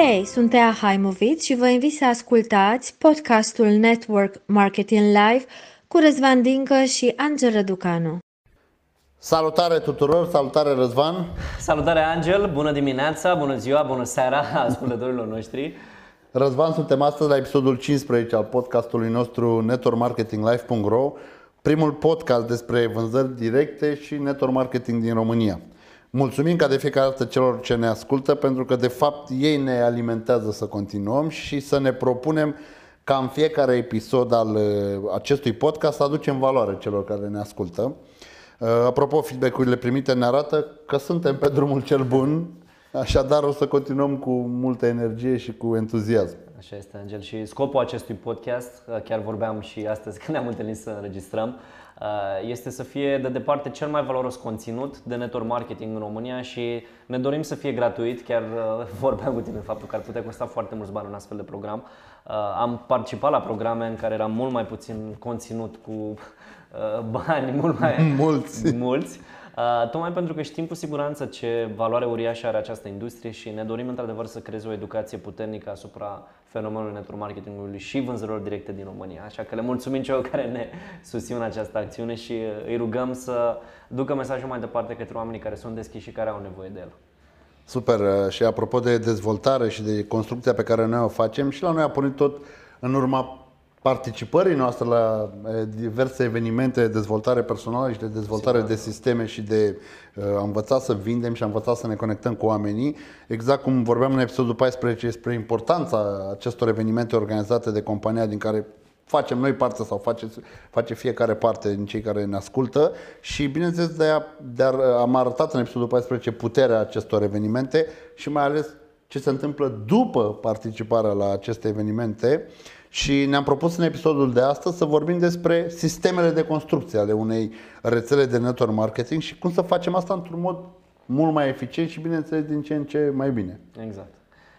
Hei, sunt Tea Haimovic și vă invit să ascultați podcastul Network Marketing Live cu Răzvan Dincă și Angel Răducanu. Salutare tuturor, salutare Răzvan. Salutare Angel, bună dimineața, bună ziua, bună seara ascultătorilor noștri. Răzvan, suntem astăzi la episodul 15 al podcastului nostru networkmarketinglife.ro Primul podcast despre vânzări directe și network marketing din România Mulțumim ca de fiecare dată celor ce ne ascultă pentru că de fapt ei ne alimentează să continuăm și să ne propunem ca în fiecare episod al uh, acestui podcast să aducem valoare celor care ne ascultă. Uh, apropo, feedback-urile primite ne arată că suntem pe drumul cel bun, așadar o să continuăm cu multă energie și cu entuziasm. Așa este, Angel. Și scopul acestui podcast, uh, chiar vorbeam și astăzi când ne-am întâlnit să înregistrăm, Uh, este să fie de departe cel mai valoros conținut de network marketing în România și ne dorim să fie gratuit. Chiar uh, vorbeam cu tine faptul că ar putea costa foarte mulți bani un astfel de program. Uh, am participat la programe în care era mult mai puțin conținut cu bani mult mai mulți. mulți. Uh, tocmai pentru că știm cu siguranță ce valoare uriașă are această industrie și ne dorim într-adevăr să creeze o educație puternică asupra fenomenului network marketingului și vânzărilor directe din România. Așa că le mulțumim celor care ne susțin în această acțiune și îi rugăm să ducă mesajul mai departe către oamenii care sunt deschiși și care au nevoie de el. Super. Uh, și apropo de dezvoltare și de construcția pe care noi o facem, și la noi a pornit tot în urma participării noastre la diverse evenimente de dezvoltare personală și de dezvoltare de sisteme și de uh, a învăța să vindem și a învăța să ne conectăm cu oamenii. Exact cum vorbeam în episodul 14 despre importanța acestor evenimente organizate de compania din care facem noi parte sau face, face fiecare parte din cei care ne ascultă și bineînțeles de, a, de a, am arătat în episodul 14 puterea acestor evenimente și mai ales ce se întâmplă după participarea la aceste evenimente și ne-am propus în episodul de astăzi să vorbim despre sistemele de construcție ale unei rețele de network marketing și cum să facem asta într-un mod mult mai eficient și bineînțeles din ce în ce mai bine. Exact.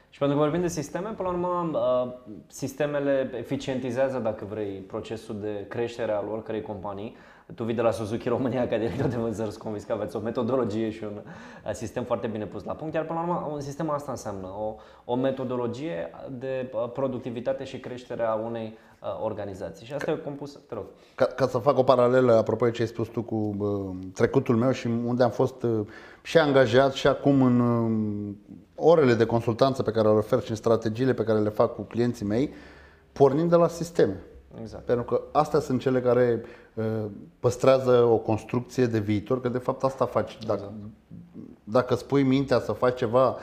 Și pentru că vorbim de sisteme, până la urmă, uh, sistemele eficientizează, dacă vrei, procesul de creștere al oricărei companii. Tu vii de la Suzuki România ca director de vânzări, sunt convins că aveți o metodologie și un uh, sistem foarte bine pus la punct, iar până la urmă un sistem asta înseamnă o, o metodologie de uh, productivitate și creștere a unei organizații. Și asta ca, e compus, te rog. Ca, ca să fac o paralelă, apropo de ce ai spus tu cu uh, trecutul meu și unde am fost uh, și angajat și acum în uh, orele de consultanță pe care le ofer și în strategiile pe care le fac cu clienții mei, pornind de la sisteme. Exact. Pentru că astea sunt cele care uh, păstrează o construcție de viitor, că de fapt asta faci. Dacă, exact. dacă spui mintea să faci ceva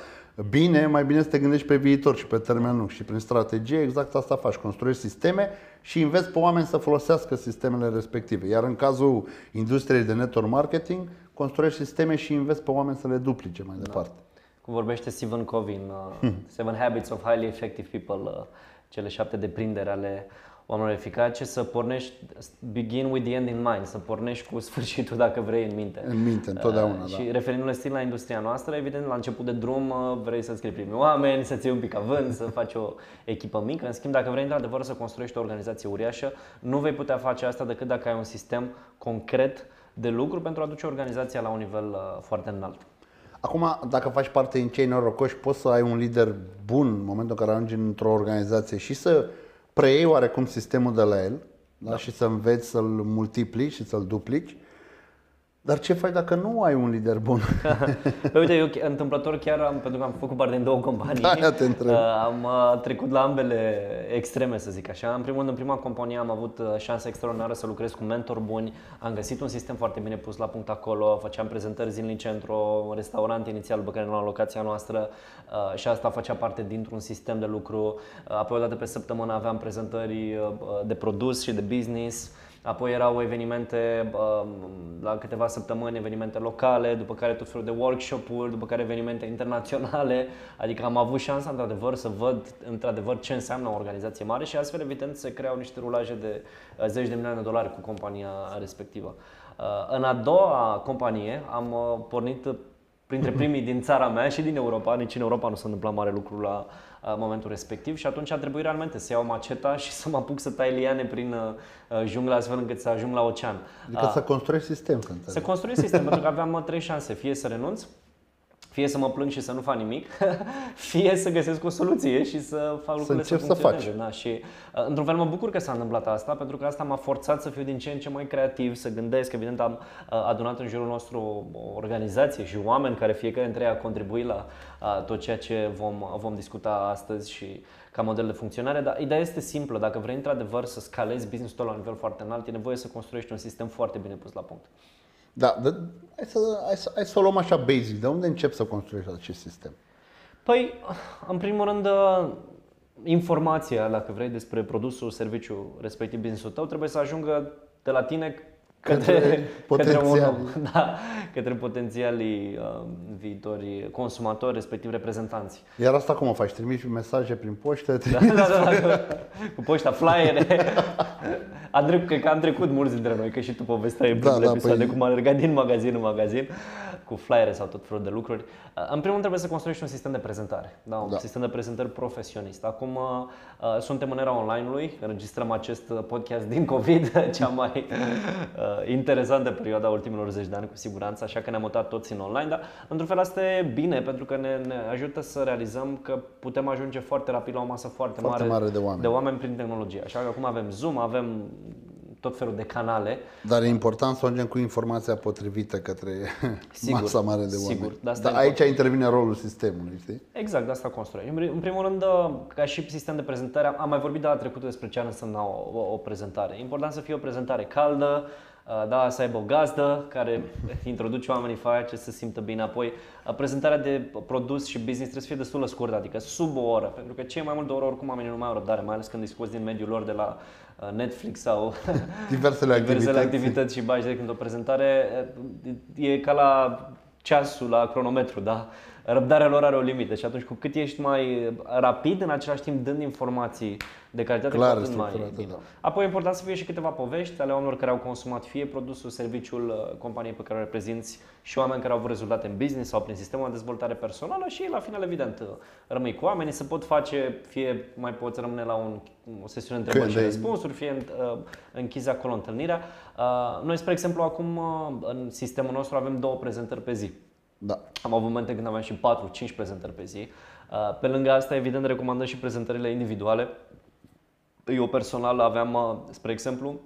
bine, mai bine să te gândești pe viitor și pe termen lung. Și prin strategie exact asta faci. Construiești sisteme și înveți pe oameni să folosească sistemele respective. Iar în cazul industriei de network marketing, construiești sisteme și înveți pe oameni să le duplice mai da. departe cum vorbește Stephen Covey în uh, Seven Habits of Highly Effective People, uh, cele șapte deprinderi ale oamenilor eficace, să pornești, begin with the end in mind, să pornești cu sfârșitul dacă vrei în minte. În minte, întotdeauna, uh, da. Și referindu-ne stil la industria noastră, evident, la început de drum uh, vrei să-ți scrii primii oameni, să-ți iei un pic avânt, să faci o echipă mică. În schimb, dacă vrei într-adevăr să construiești o organizație uriașă, nu vei putea face asta decât dacă ai un sistem concret de lucru pentru a duce organizația la un nivel uh, foarte înalt. Acum, dacă faci parte din cei norocoși, poți să ai un lider bun în momentul în care ajungi într-o organizație și să preiei oarecum sistemul de la el da? Da. și să înveți să-l multiplici și să-l duplici dar ce faci dacă nu ai un lider bun? Păi uite, eu întâmplător chiar am, pentru că am făcut parte din două companii, da, te întreb. Uh, am uh, trecut la ambele extreme, să zic așa. În primul rând, în prima companie am avut uh, șansa extraordinară să lucrez cu mentori buni, am găsit un sistem foarte bine pus la punct acolo, făceam prezentări zilnice într-un restaurant inițial pe care nu la locația noastră și asta făcea parte dintr-un sistem de lucru. Apoi, o dată pe săptămână aveam prezentări de produs și de business. Apoi erau evenimente um, la câteva săptămâni, evenimente locale, după care tot felul de workshop-uri, după care evenimente internaționale. Adică am avut șansa într-adevăr să văd într-adevăr ce înseamnă o organizație mare și astfel evident se creau niște rulaje de uh, zeci de milioane de dolari cu compania respectivă. Uh, în a doua companie am uh, pornit printre primii din țara mea și din Europa, nici în Europa nu s-a întâmplat mare lucru la uh, momentul respectiv și atunci a trebuit realmente să iau maceta și să mă apuc să tai liane prin uh, jungla astfel încât să ajung la ocean. Adică uh, să construiești sistem. Să construiești sistem, pentru că aveam trei șanse. Fie să renunț, Fie să mă plâng și să nu fac nimic, fie să găsesc o soluție și să fac lucrurile să, încerc să funcționeze. faci. Da, și uh, într-un fel mă bucur că s-a întâmplat asta, pentru că asta m-a forțat să fiu din ce în ce mai creativ, să gândesc. Evident, am uh, adunat în jurul nostru o organizație și oameni care fiecare dintre ei a contribuit la uh, tot ceea ce vom, vom discuta astăzi și ca model de funcționare, dar ideea este simplă. Dacă vrei într-adevăr să scalezi business-ul la un nivel foarte înalt, e nevoie să construiești un sistem foarte bine pus la punct. Da, de, hai, să, hai, să, hai să o luăm așa basic. De unde încep să construiești acest sistem? Păi, în primul rând, uh, informația, dacă vrei, despre produsul, serviciul, respectiv business-ul tău, trebuie să ajungă de la tine către, către, potențiali. un om, da, către potențialii uh, viitori consumatori, respectiv reprezentanți. Iar asta cum o faci? Trimiți mesaje prin poștă? Da, da, da, da, cu poșta, flyere. Am trecut, cred că am trecut mulți dintre noi, că și tu povesteai în Da, primul da, episod de păi- cum am alergat din magazin în magazin cu flyere sau tot felul de lucruri. Uh, În primul rând trebuie să construiești un sistem de prezentare, da, un Da. sistem de prezentări profesionist. Acum uh, uh, suntem în era online-ului, înregistrăm acest uh, podcast din COVID, cea mai uh, interesantă perioadă a ultimilor zeci de ani cu siguranță, așa că ne-am mutat toți în online, dar într-un fel asta e bine pentru că ne, ne ajută să realizăm că putem ajunge foarte rapid la o masă foarte, Foarte mare de oameni. de oameni prin tehnologie. Așa că acum avem Zoom, avem tot felul de canale. Dar e important să ajungem cu informația potrivită către Sigur, masa mare de oameni. sigur, de asta Dar e aici intervine rolul sistemului, știi? Exact, de asta construim. În pri- În primul rând, uh, ca și sistem de prezentare, am mai vorbit data trecută despre ce ar însemna o, o, o prezentare. E important să fie o prezentare caldă, uh, da, să aibă o gazdă care introduce oamenii, face să se simtă bine. Apoi, uh, prezentarea de produs și business trebuie să fie destul de scurtă, adică sub o oră, pentru că cei mai mult de o oră oricum oamenii nu mai au răbdare, mai ales când discuți din mediul lor de la uh, Netflix sau Diversele diversele activități. activități și bagi direct într-o prezentare, e ca la ceasul, la cronometru, da? Răbdarea lor are o limită și atunci cu cât ești mai rapid, în același timp dând informații de calitate, Clar cu atât mai structurate, bine. da. Apoi e important să fie și câteva povești ale oamenilor care au consumat fie produsul, serviciul uh, companiei pe care o reprezinți și oameni care au avut rezultate în business sau prin sistemul de dezvoltare personală și la final, evident, uh, rămâi cu oamenii, se pot face, fie mai poți rămâne la un, o sesiune de întrebări și Q&A. răspunsuri, fie uh, închizi acolo întâlnirea. Uh, Noi, spre exemplu, acum uh, în sistemul nostru avem două prezentări pe zi. Da. Am avut momente când aveam și 4-5 prezentări pe zi. Uh, Pe lângă asta, evident, recomandăm și prezentările individuale. Eu personal aveam, uh, spre exemplu,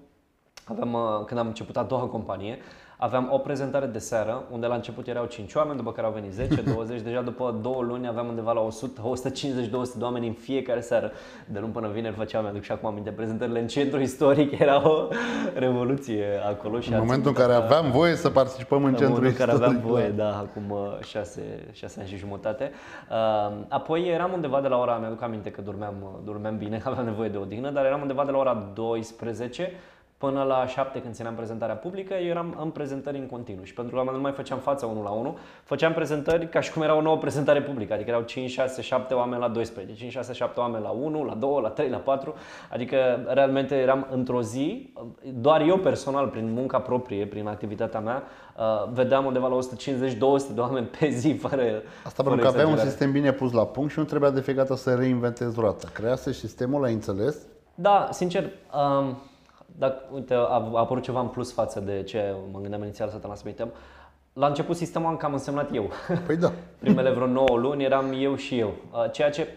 aveam, uh, când am început a doua companie, aveam o prezentare de seară, unde la început erau 5 oameni, după care au venit 10, 20, deja după două luni aveam undeva la 100, 150-200 de oameni în fiecare seară. De luni până vineri făceam, mi-aduc și acum aminte, prezentările în centru istoric, era o revoluție acolo. Și În a momentul în ținut care asta- aveam voie să participăm în în centrul momentul în care istoric. aveam voie, da, acum uh, șase, șase ani și jumătate. Uh, Apoi eram undeva de la ora, mi-aduc aminte că dormeam, uh, dormeam bine, aveam nevoie de odihnă, dar eram undeva de la ora 12 până la 7 când țineam prezentarea publică, eu eram în prezentări în continuu și pentru că nu mai făceam față unul la unul, făceam prezentări ca și cum era o nouă prezentare publică, adică erau 5, 6, 7 oameni la 12, 5, 6, 7 oameni la 1, la 2, la 3, la 4, adică realmente eram într-o zi, doar eu personal, prin munca proprie, prin activitatea mea, uh, vedeam undeva la 150-200 de oameni pe zi, fără Asta fără pentru că aveai un exagerare. sistem bine pus la punct și nu trebuia de fiecare dată să reinventezi roata. Crease sistemul, l-ai înțeles? Da, sincer, um, dacă, uite, a, a apărut ceva în plus față de ce mă gândeam inițial să transmitem. La început sistemul am cam însemnat eu. Păi da. Primele vreo 9 luni eram eu și eu. Uh, Ceea ce,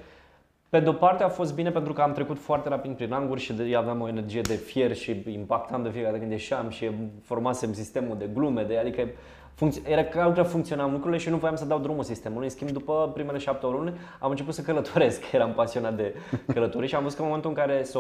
pe de-o parte, a fost bine pentru că am trecut foarte rapid prin anguri și de, aveam o energie de fier și impactam de fiecare dată când ieșeam și formasem sistemul de glume, de, adică funcț- era clar că funcționau lucrurile și nu voiam să dau drumul sistemului. În schimb, după primele șapte luni, am început să călătoresc, eram pasionat de călătorii și am văzut că în momentul în care să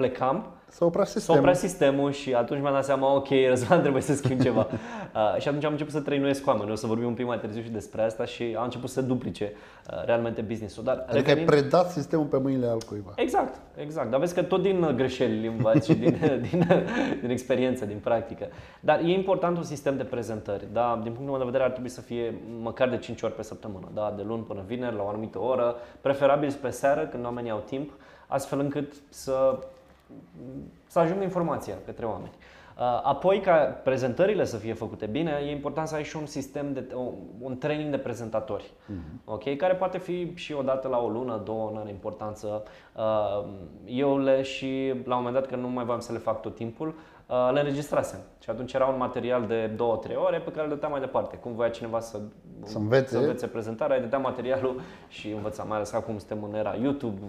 o plecam, Să oprea S-a sistemul. oprit sistemul și atunci mi-am dat seama, ok, Răzvan, trebuie să schimb ceva. uh, și atunci am început să trăinuiesc cu oameni. O să vorbim un pic mai târziu și despre asta și am început să duplice uh, realmente business-ul. Dar Adică ai revenind- predat sistemul pe mâinile altcuiva. Exact, exact. Dar vezi că tot din greșeli învați și din, din, din experiență, din practică. Dar e important un sistem de prezentări. Da? Din punctul meu de vedere ar trebui să fie măcar de 5 ori pe săptămână. Da? De luni până vineri, la o anumită oră, preferabil spre seară, când oamenii au timp, astfel încât să să ajungă informația către oameni. Uh, Apoi, ca prezentările să fie făcute bine, e important să ai și un sistem, de, un training de prezentatori, ok? care poate fi și o dată la o lună, două, nu are importanță. Uh, Eu le și, la un moment dat, că nu mai voiam să le fac tot timpul, uh, le înregistrasem. Și atunci era un material de 2-3 ore pe care îl dădeam mai departe. Cum voia cineva să, Să învețe. să învețe prezentarea, îi dădeam materialul și învăța, mai ales acum suntem în era YouTube,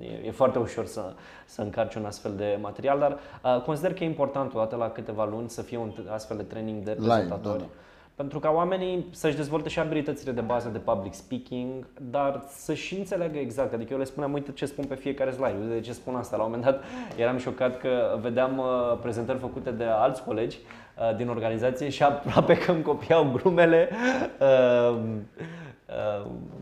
e, e foarte ușor să, să încarci un astfel de material, dar uh, consider că e important odată la câteva luni să fie un t- astfel de training de Live, prezentatori. da, da. Pentru ca oamenii să-și dezvolte și abilitățile de bază de public speaking, dar să și înțeleagă exact. Adică eu le spuneam, uite ce spun pe fiecare slide, uite de ce spun asta. La un moment dat eram șocat că vedeam uh, prezentări făcute de alți colegi uh, din organizație și aproape că îmi copiau glumele, uh, uh,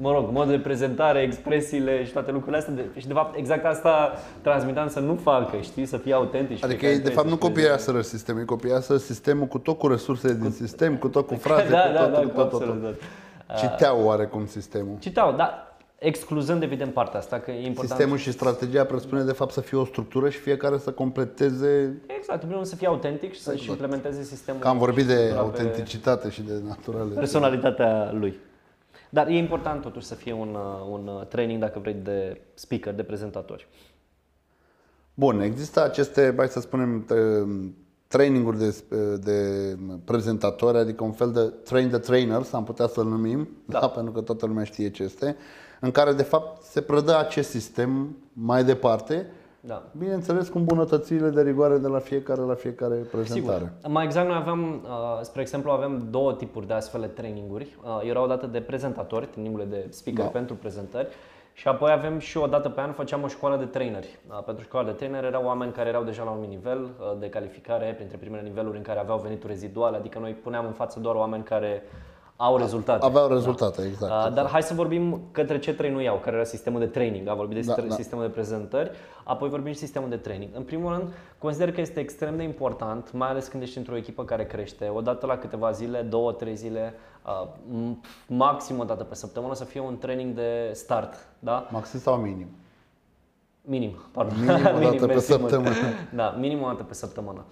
mă rog, modul de prezentare, expresiile și toate lucrurile astea. De, și de fapt exact asta transmitam să nu facă, știi, să fie autentici. Adică fiecare ei de fapt nu trebuie să-și copiaseră sistemul, ei copiaseră sistemul cu tot cu resursele din sistem, cu tot cu frate, da, cu da, tot, da, cu cu tot, tot, absolut, tot. da. Citeau oarecum sistemul. Citau, dar excluzând evident partea asta, că e important. Sistemul și strategia presupune de fapt să fie o structură și fiecare să completeze Exact, în primul rând să fie autentic și să-și Exact. implementeze sistemul. Că am vorbit de structura pe autenticitate și de naturale. Personalitatea lui. Dar e important totuși să fie un, uh, un uh, training, dacă vrei, de speaker, de prezentatori. Bun, există aceste, hai să spunem, t- traininguri de, de prezentatori, adică un fel de train the trainers, am putea să-l numim, da. Da, pentru că toată lumea știe ce este, în care de fapt se predă acest sistem mai departe, Da. bineînțeles cu îmbunătățirile de rigoare de la fiecare la fiecare prezentare. Sigur. Mai exact, noi aveam, uh, spre exemplu, avem două tipuri de astfel de traininguri. Uh, Erau date de prezentatori, trainingurile de speaker Da. pentru prezentări. Și apoi avem și o dată pe an făceam o școală de traineri. Uh, Pentru școala de traineri erau oameni care erau deja la un nivel uh, de calificare, printre primele niveluri în care aveau venituri reziduale, adică noi puneam în față doar oameni care au rezultate. Aveau rezultate, exact. Uh, exact. Dar hai să vorbim către ce trainuiau, care era sistemul de training. Am vorbit de Da, da, da. sistemul de prezentări, apoi vorbim și sistemul de training. În primul rând, consider că este extrem de important, mai ales când ești într-o echipă care crește, odată la câteva zile, două, trei zile, uh, m- maxim o dată pe săptămână, să fie un training de start. Da? Maxim sau minim? Minim, pardon. Minim o dată pe mersi mult. săptămână. Da, minim o dată pe săptămână.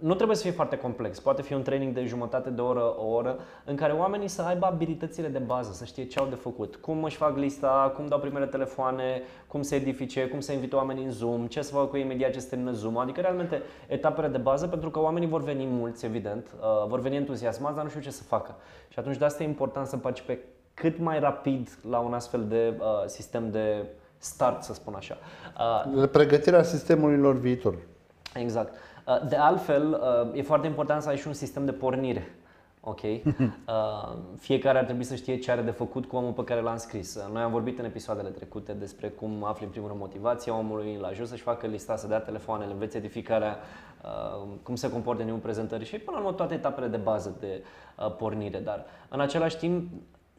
Uh, nu trebuie să fie foarte complex. Poate fi un training de jumătate de oră, o oră, în care oamenii să aibă abilitățile de bază, să știe ce au de făcut, cum își fac lista, cum dau primele telefoane, cum se edifice, cum se invită oamenii în Zoom, ce să facă cu ei imediat ce se termină Zoom, adică realmente etapele de bază, pentru că oamenii vor veni mulți, evident, uh, vor veni entuziasmați, dar nu știu ce să facă. Și atunci de asta e important să participe cât mai rapid la un astfel de uh, sistem de start, să spun așa. Uh, Pregătirea sistemului lor viitor. Exact. Uh, De altfel, uh, e foarte important să ai și un sistem de pornire. Ok? Uh, Fiecare ar trebui să știe ce are de făcut cu omul pe care l-a înscris. Uh, Noi am vorbit în episoadele trecute despre cum afli în primul rând motivația omului, îl ajut să-și facă lista, să dea telefoanele, învețe edificarea, uh, cum se comportă în timpul prezentării și până la urmă toate etapele de bază de uh, pornire. Dar în același timp,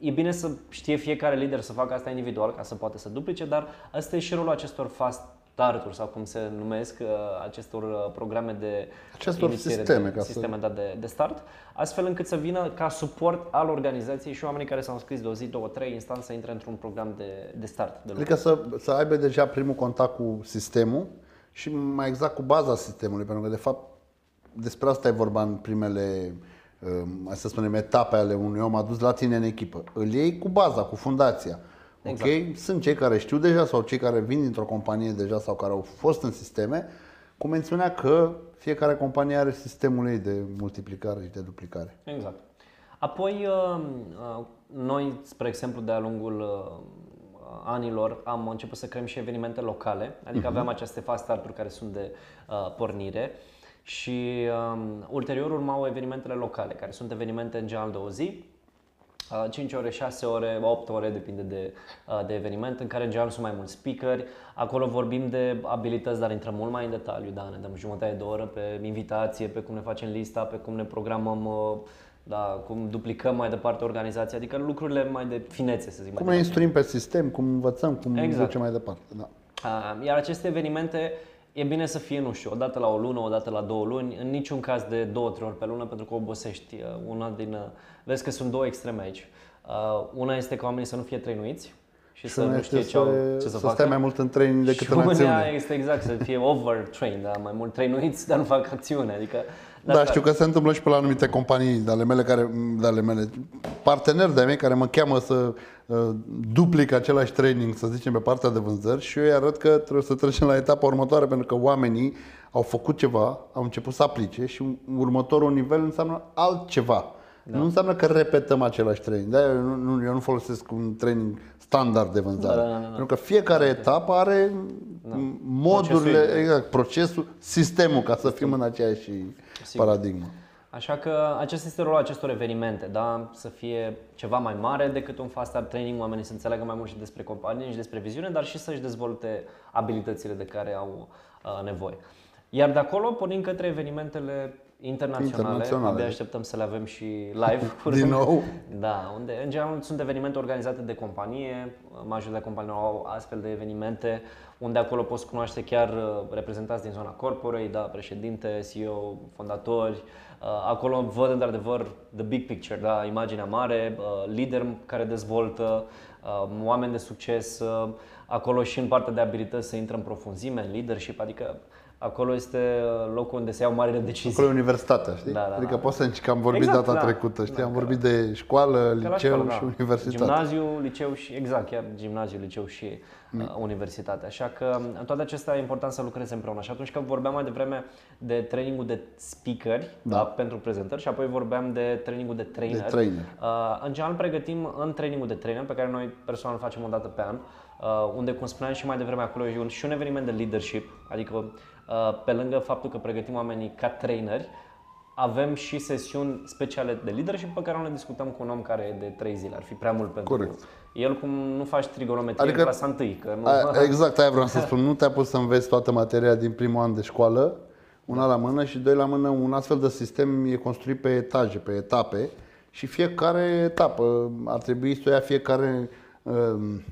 E bine să știe fiecare lider să facă asta individual ca să poată să duplice, dar ăsta e și rolul acestor fast starturi sau cum se numesc uh, acestor uh, programe de Acestor inițiere sisteme, de, ca să- sisteme da, de, de start, astfel încât să vină ca suport al organizației și oamenii care s-au înscris de o zi, două, trei instant să intre într-un program de, de start. De lucru. Adică să, să aibă deja primul contact cu sistemul și mai exact cu baza sistemului, pentru că de fapt despre asta e vorba în primele, um, hai să spunem, etape ale unui om adus la tine în echipă. Îl iei cu baza, cu fundația. Exact. Ok? Sunt cei care știu deja sau cei care vin dintr-o companie deja sau care au fost în sisteme, cu mențiunea că fiecare companie are sistemul ei de multiplicare și de duplicare. Exact. Apoi, uh, uh, noi, spre exemplu, de-a lungul uh, anilor, am început să creăm și evenimente locale, adică aveam aceste fast start care sunt de uh, pornire și um, ulterior urmau evenimentele locale, care sunt evenimente în general de o zi, Uh, 5 ore, 6 ore, 8 ore, depinde de, uh, de eveniment, în care în general sunt mai mulți speakeri. Acolo vorbim de abilități, dar intrăm mult mai în detaliu, da, ne dăm jumătate de oră pe invitație, pe cum ne facem lista, pe cum ne programăm, uh, da, cum duplicăm mai departe organizația, adică lucrurile mai de finețe, să zic. Cum mai ne departe. instruim pe sistem, cum învățăm, cum Exact. ducem mai departe. Da. Uh, Iar aceste evenimente e bine să fie, nu știu, o dată la o lună, o dată la două luni, în niciun caz de două, trei ori pe lună, pentru că obosești. Uh, Una din, uh, vezi că sunt două extreme aici. Uh, Una este ca oamenii să nu fie trăinuiți și, să una nu este știe ce, au, ce să, să facă. stai mai mult în training decât și în una acțiune. este exact, să fie overtrained, da? mai mult trăinuiți, dar nu fac acțiune. Adică, de Da, asta- știu că se întâmplă și pe la anumite companii de ale mele, care, de ale mele parteneri de-ai mei care mă cheamă să uh, duplic același training, să zicem, pe partea de vânzări și eu îi arăt că trebuie să trecem la etapa următoare pentru că oamenii au făcut ceva, au început să aplice și următorul nivel înseamnă altceva. Da. Nu înseamnă că repetăm același training. Da, eu, nu, eu nu folosesc un training standard de vânzare. Da, da, da, da. Pentru că fiecare etapă are da. modurile, procesul, exact, procesul, sistemul, ca să fim în aceeași Sigur. paradigmă. Așa că acesta este rolul acestor evenimente, da? să fie ceva mai mare decât un fast start training, oamenii să înțeleagă mai mult și despre companie și despre viziune, dar și să-și dezvolte abilitățile de care au uh, nevoie. Iar de acolo pornim către evenimentele internaționale. internaționale. Abia așteptăm să le avem și live. Din nou? Da, unde în general sunt evenimente organizate de companie, majoritatea companiilor au astfel de evenimente, unde acolo poți cunoaște chiar uh, reprezentați din zona corporate, da, președinte, CEO, fondatori. Uh, acolo văd într-adevăr the big picture, da, imaginea mare, uh, lider care dezvoltă, oameni de succes, acolo și în partea de abilități să intră în profunzime, în leadership, adică Acolo este uh, locul unde se iau marile decizii. Acolo e universitatea, știi? Da, da, adică da. poți să zici că am vorbit exact, data da. trecută, știi? Da, am vorbit de școală, liceu școală, da. și universitate. Gimnaziu, liceu și, exact, chiar gimnaziu, liceu și uh, mm. universitate. Așa că în toate acestea e important să lucrezi împreună. Și atunci când vorbeam mai devreme de trainingul de speakeri da. Da, pentru prezentări și apoi vorbeam de trainingul de trainer. De trainer. Uh, în general pregătim în trainingul de trainer, pe care noi personal facem o dată pe an, uh, unde, cum spuneam și mai devreme acolo, e un, și un eveniment de leadership, adică Uh, pe lângă faptul că pregătim oamenii ca traineri, avem și sesiuni speciale de leadership pe care le discutăm cu un om care e de 3 zile. Ar fi prea mult pentru Corect. el. cum nu faci trigonometrie adică, în clasa întâi. Că nu... A, exact, aia vreau să spun. Nu te-a pus să înveți toată materia din primul an de școală, una la mână și doi la mână. Un astfel de sistem e construit pe etaje, pe etape și fiecare etapă ar trebui să o ia fiecare um,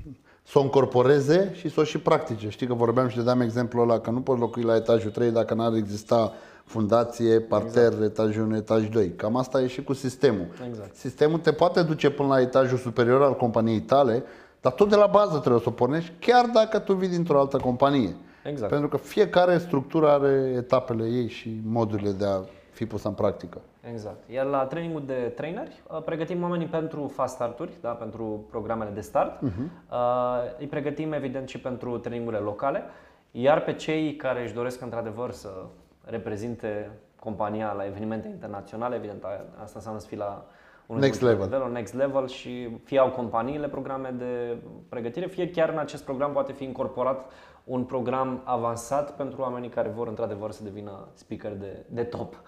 să o încorporeze și să o și practice. Știi că vorbeam și dăm exemplul ăla că nu poți locui la etajul 3 dacă n-ar exista fundație, parter, exact. etajul 1, etaj 2. Cam asta e și cu sistemul. Exact. Sistemul te poate duce până la etajul superior al companiei tale, dar tot de la bază trebuie să o pornești, chiar dacă tu vii dintr-o altă companie. Exact. Pentru că fiecare structură are etapele ei și modurile de a fi pusă în practică. Exact. Iar la trainingul de traineri uh, pregătim oamenii pentru fast starturi, da, pentru programele de start. Uh-huh. Îi pregătim evident și pentru trainingurile locale. Iar pe cei care își doresc într-adevăr să reprezinte compania la evenimente internaționale, evident asta înseamnă să fii la un next level. level, next level și fie au companiile programe de pregătire, fie chiar în acest program poate fi incorporat un program avansat pentru oamenii care vor într-adevăr să devină speaker de, de top, uh,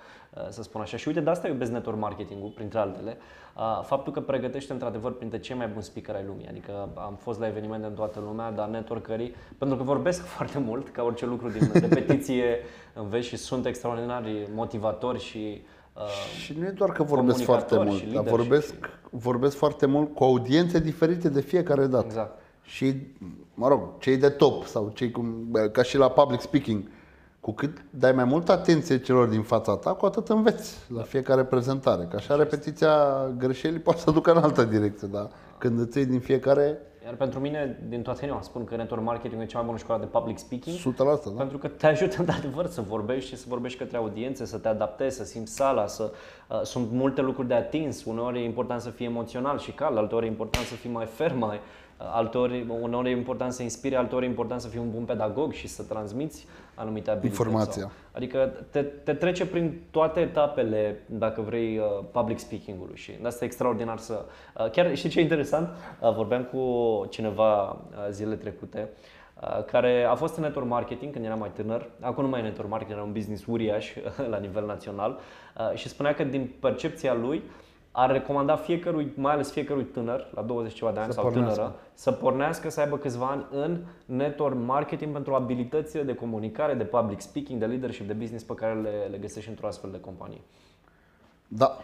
să spun așa. Și uite, de asta iubesc network marketing-ul, printre altele, uh, faptul că pregătește într-adevăr printre cei mai buni speaker ai lumii. Adică am fost la evenimente în toată lumea, dar networkerii, pentru că vorbesc foarte mult, ca orice lucru din repetiție înveți și sunt extraordinari motivatori și Uh, și nu e doar că vorbesc foarte mult, dar vorbesc, și... vorbesc foarte mult cu audiențe diferite de fiecare dată. Exact. Și mă rog, cei de top sau cei cum, ca și la public speaking, cu cât dai mai multă atenție celor din fața ta, cu atât înveți la fiecare prezentare. Că așa repetiția greșelii poate să ducă în altă direcție, dar când îți iei din fiecare... Iar pentru mine, din toate inima, spun că network marketing e cea mai bună școală de public speaking. 100%, da. Pentru că te ajută într-adevăr să vorbești și să vorbești către audiențe, să te adaptezi, să simți sala, să, uh, sunt multe lucruri de atins. Uneori e important să fii emoțional și cald, alteori e important să fii mai ferm, mai, altori, uneori e important să inspire, alteori e important să fii un bun pedagog și să transmiți anumite abilități. Informația. Sau, adică te, te trece prin toate etapele, dacă vrei, uh, public speaking-ului și asta e extraordinar să... Uh, chiar știi ce e interesant? Uh, vorbeam cu cineva zilele trecute care a fost în network marketing când era mai tânăr. Acum nu mai e network marketing, era un business uriaș la nivel național și spunea că din percepția lui ar recomanda fiecărui, mai ales fiecărui tânăr, la 20 ceva de ani să sau pornească. tânără, să pornească, să aibă câțiva ani în network marketing pentru abilitățile de comunicare, de public speaking, de leadership, de business pe care le, le găsești într-o astfel de companie. Da.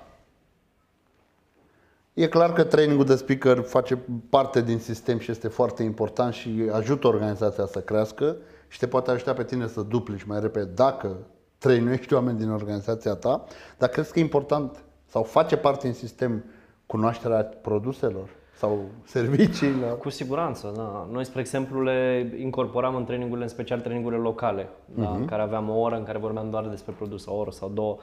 E clar că trainingul de speaker face parte din sistem și este foarte important și ajută organizația să crească și te poate ajuta pe tine să duplici mai repede dacă trăinuiești oameni din organizația ta, dar crezi că e important sau face parte în sistem cunoașterea produselor sau serviciilor? Cu siguranță, da. Noi, spre exemplu, le incorporam în trainingurile, în special trainingurile locale, uh-huh. da, mhm. în care aveam o oră în care vorbeam doar despre produs, o oră sau două.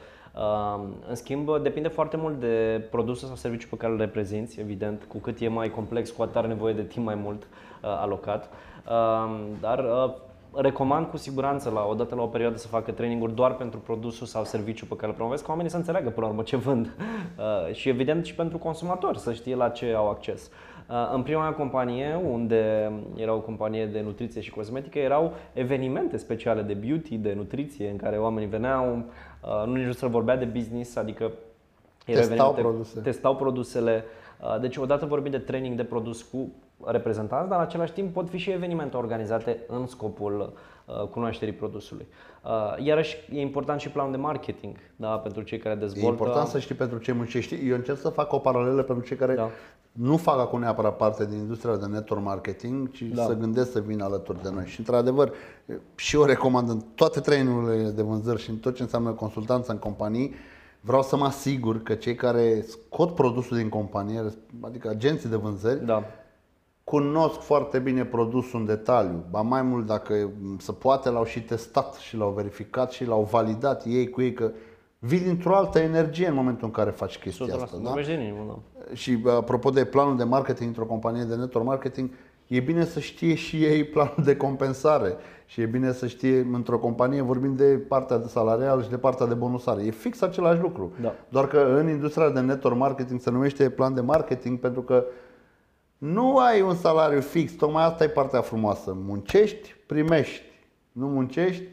În schimb, depinde foarte mult de produsul sau serviciul pe care îl reprezinți, evident. Cu cât e mai complex, cu atât are nevoie de timp mai mult uh, alocat. Dar uh, recomand cu siguranță la odată la o perioadă să facă traininguri doar pentru produsul sau serviciul pe care îl promovez, ca oamenii să înțeleagă până la urmă ce vând uh, și evident și pentru consumatori să știe la ce au acces. Uh, în prima mea companie, unde era o companie de nutriție și cosmetică, erau evenimente speciale de beauty, de nutriție, în care oamenii veneau, uh, nu nici nu se vorbea de business, adică Testau produse. testau produsele. Uh, Deci odată vorbim de training de produs cu reprezentanți, dar în același timp pot fi și evenimente organizate în scopul uh, cunoașterii produsului. Uh, Iarăși e important și planul de marketing da, pentru cei care E dezvoltă. important să știi pentru ce muncești. Eu încerc să fac o paralelă pentru cei care Da. nu fac acum neapărat parte din industria de network marketing, ci Da. să gândesc să vină alături de noi. Și într-adevăr, și eu recomand în toate trainingurile de vânzări și în tot ce înseamnă consultanță în companii, vreau să mă asigur că cei care scot produsul din companie, adică agenții de vânzări, Da. Cunosc foarte bine produsul în detaliu. Ba mai mult, dacă se poate, l-au și testat și l-au verificat și l-au validat ei cu ei că vii dintr-o altă energie în momentul în care faci chestia 100%. asta. Da? Vorbești de inimă, da. Și bă, apropo de planul de marketing într-o companie de network marketing, e bine să știe și ei planul de compensare și e bine să știe într-o companie vorbim de partea de salarial și de partea de bonusare. E fix același lucru. Da. Doar că în industria de network marketing se numește plan de marketing pentru că nu ai un salariu fix, tocmai asta e partea frumoasă. Muncești, primești. Nu muncești,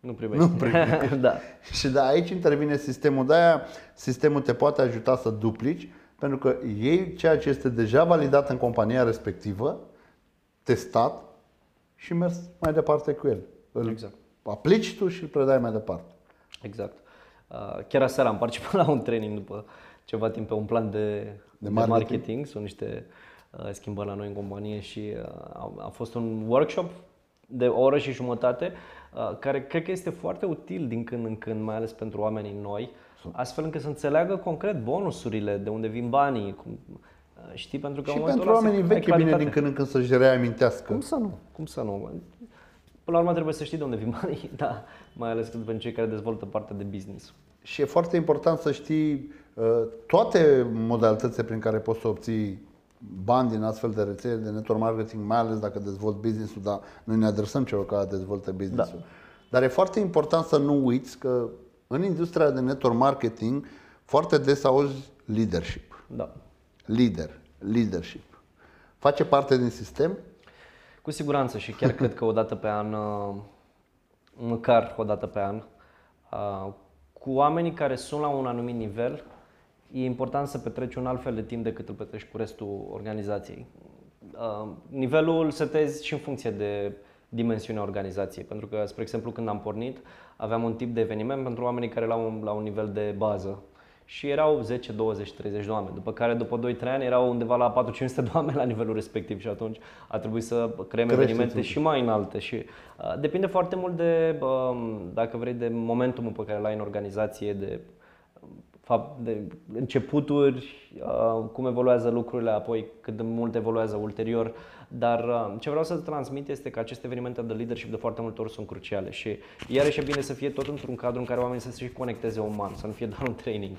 Nu primești. Nu primești. da. și de aici intervine sistemul. De-aia sistemul te poate ajuta să duplici, pentru că ei ceea ce este deja validat în compania respectivă, testat și mers mai departe cu el. Îl Exact. aplici tu și îl predai mai departe. Exact. Uh, Chiar aseară am participat la un training după ceva timp pe un plan de, de, marketing. marketing. Sunt niște uh, schimbări la noi în companie și uh, a, a fost un workshop de o oră și jumătate uh, care cred că este foarte util din când în când, mai ales pentru oamenii noi, astfel încât să înțeleagă concret bonusurile, de unde vin banii, cum, uh, știi, pentru că și în momentul pentru ăla oamenii se- ai vechi e bine claritate. din când în când să-și reamintească. Cum să nu? Cum să nu? Până la urmă trebuie să știi de unde vin banii, da, mai ales când pentru cei care dezvoltă partea de business. Și e foarte important să știi uh, toate modalitățile prin care poți să obții bani din astfel de rețele de network marketing, mai ales dacă dezvolți business-ul, dar noi ne adresăm celor care dezvoltă business-ul. Dar e foarte important să nu uiți că în industria de network marketing foarte des auzi leadership. Da. Lider, leadership. Face parte din sistem? Cu siguranță și chiar cred că o dată pe an, uh, măcar o dată pe an, uh, cu oamenii care sunt la un anumit nivel, e important să petreci un alt fel de timp decât îl petreci cu restul organizației. Uh, Nivelul setezi și în funcție de dimensiunea organizației, pentru că, spre exemplu, când am pornit, aveam un tip de eveniment pentru oamenii care erau la un nivel de bază, și erau 10, 20, 30 de oameni. După care, după 2-3 ani, erau undeva la 400 de oameni la nivelul respectiv și atunci a trebuit să creăm Creșteți evenimente un și mai înalte. Și uh, depinde foarte mult de, um, dacă vrei, de momentumul pe care l-ai în organizație, de fapt, de începuturi, uh, cum evoluează lucrurile, apoi cât de mult evoluează ulterior. Dar uh, ce vreau să transmit este că aceste evenimente de leadership de foarte multe ori sunt cruciale și iarăși e bine să fie tot într-un cadru în care oamenii să se și conecteze uman, să nu fie doar un training.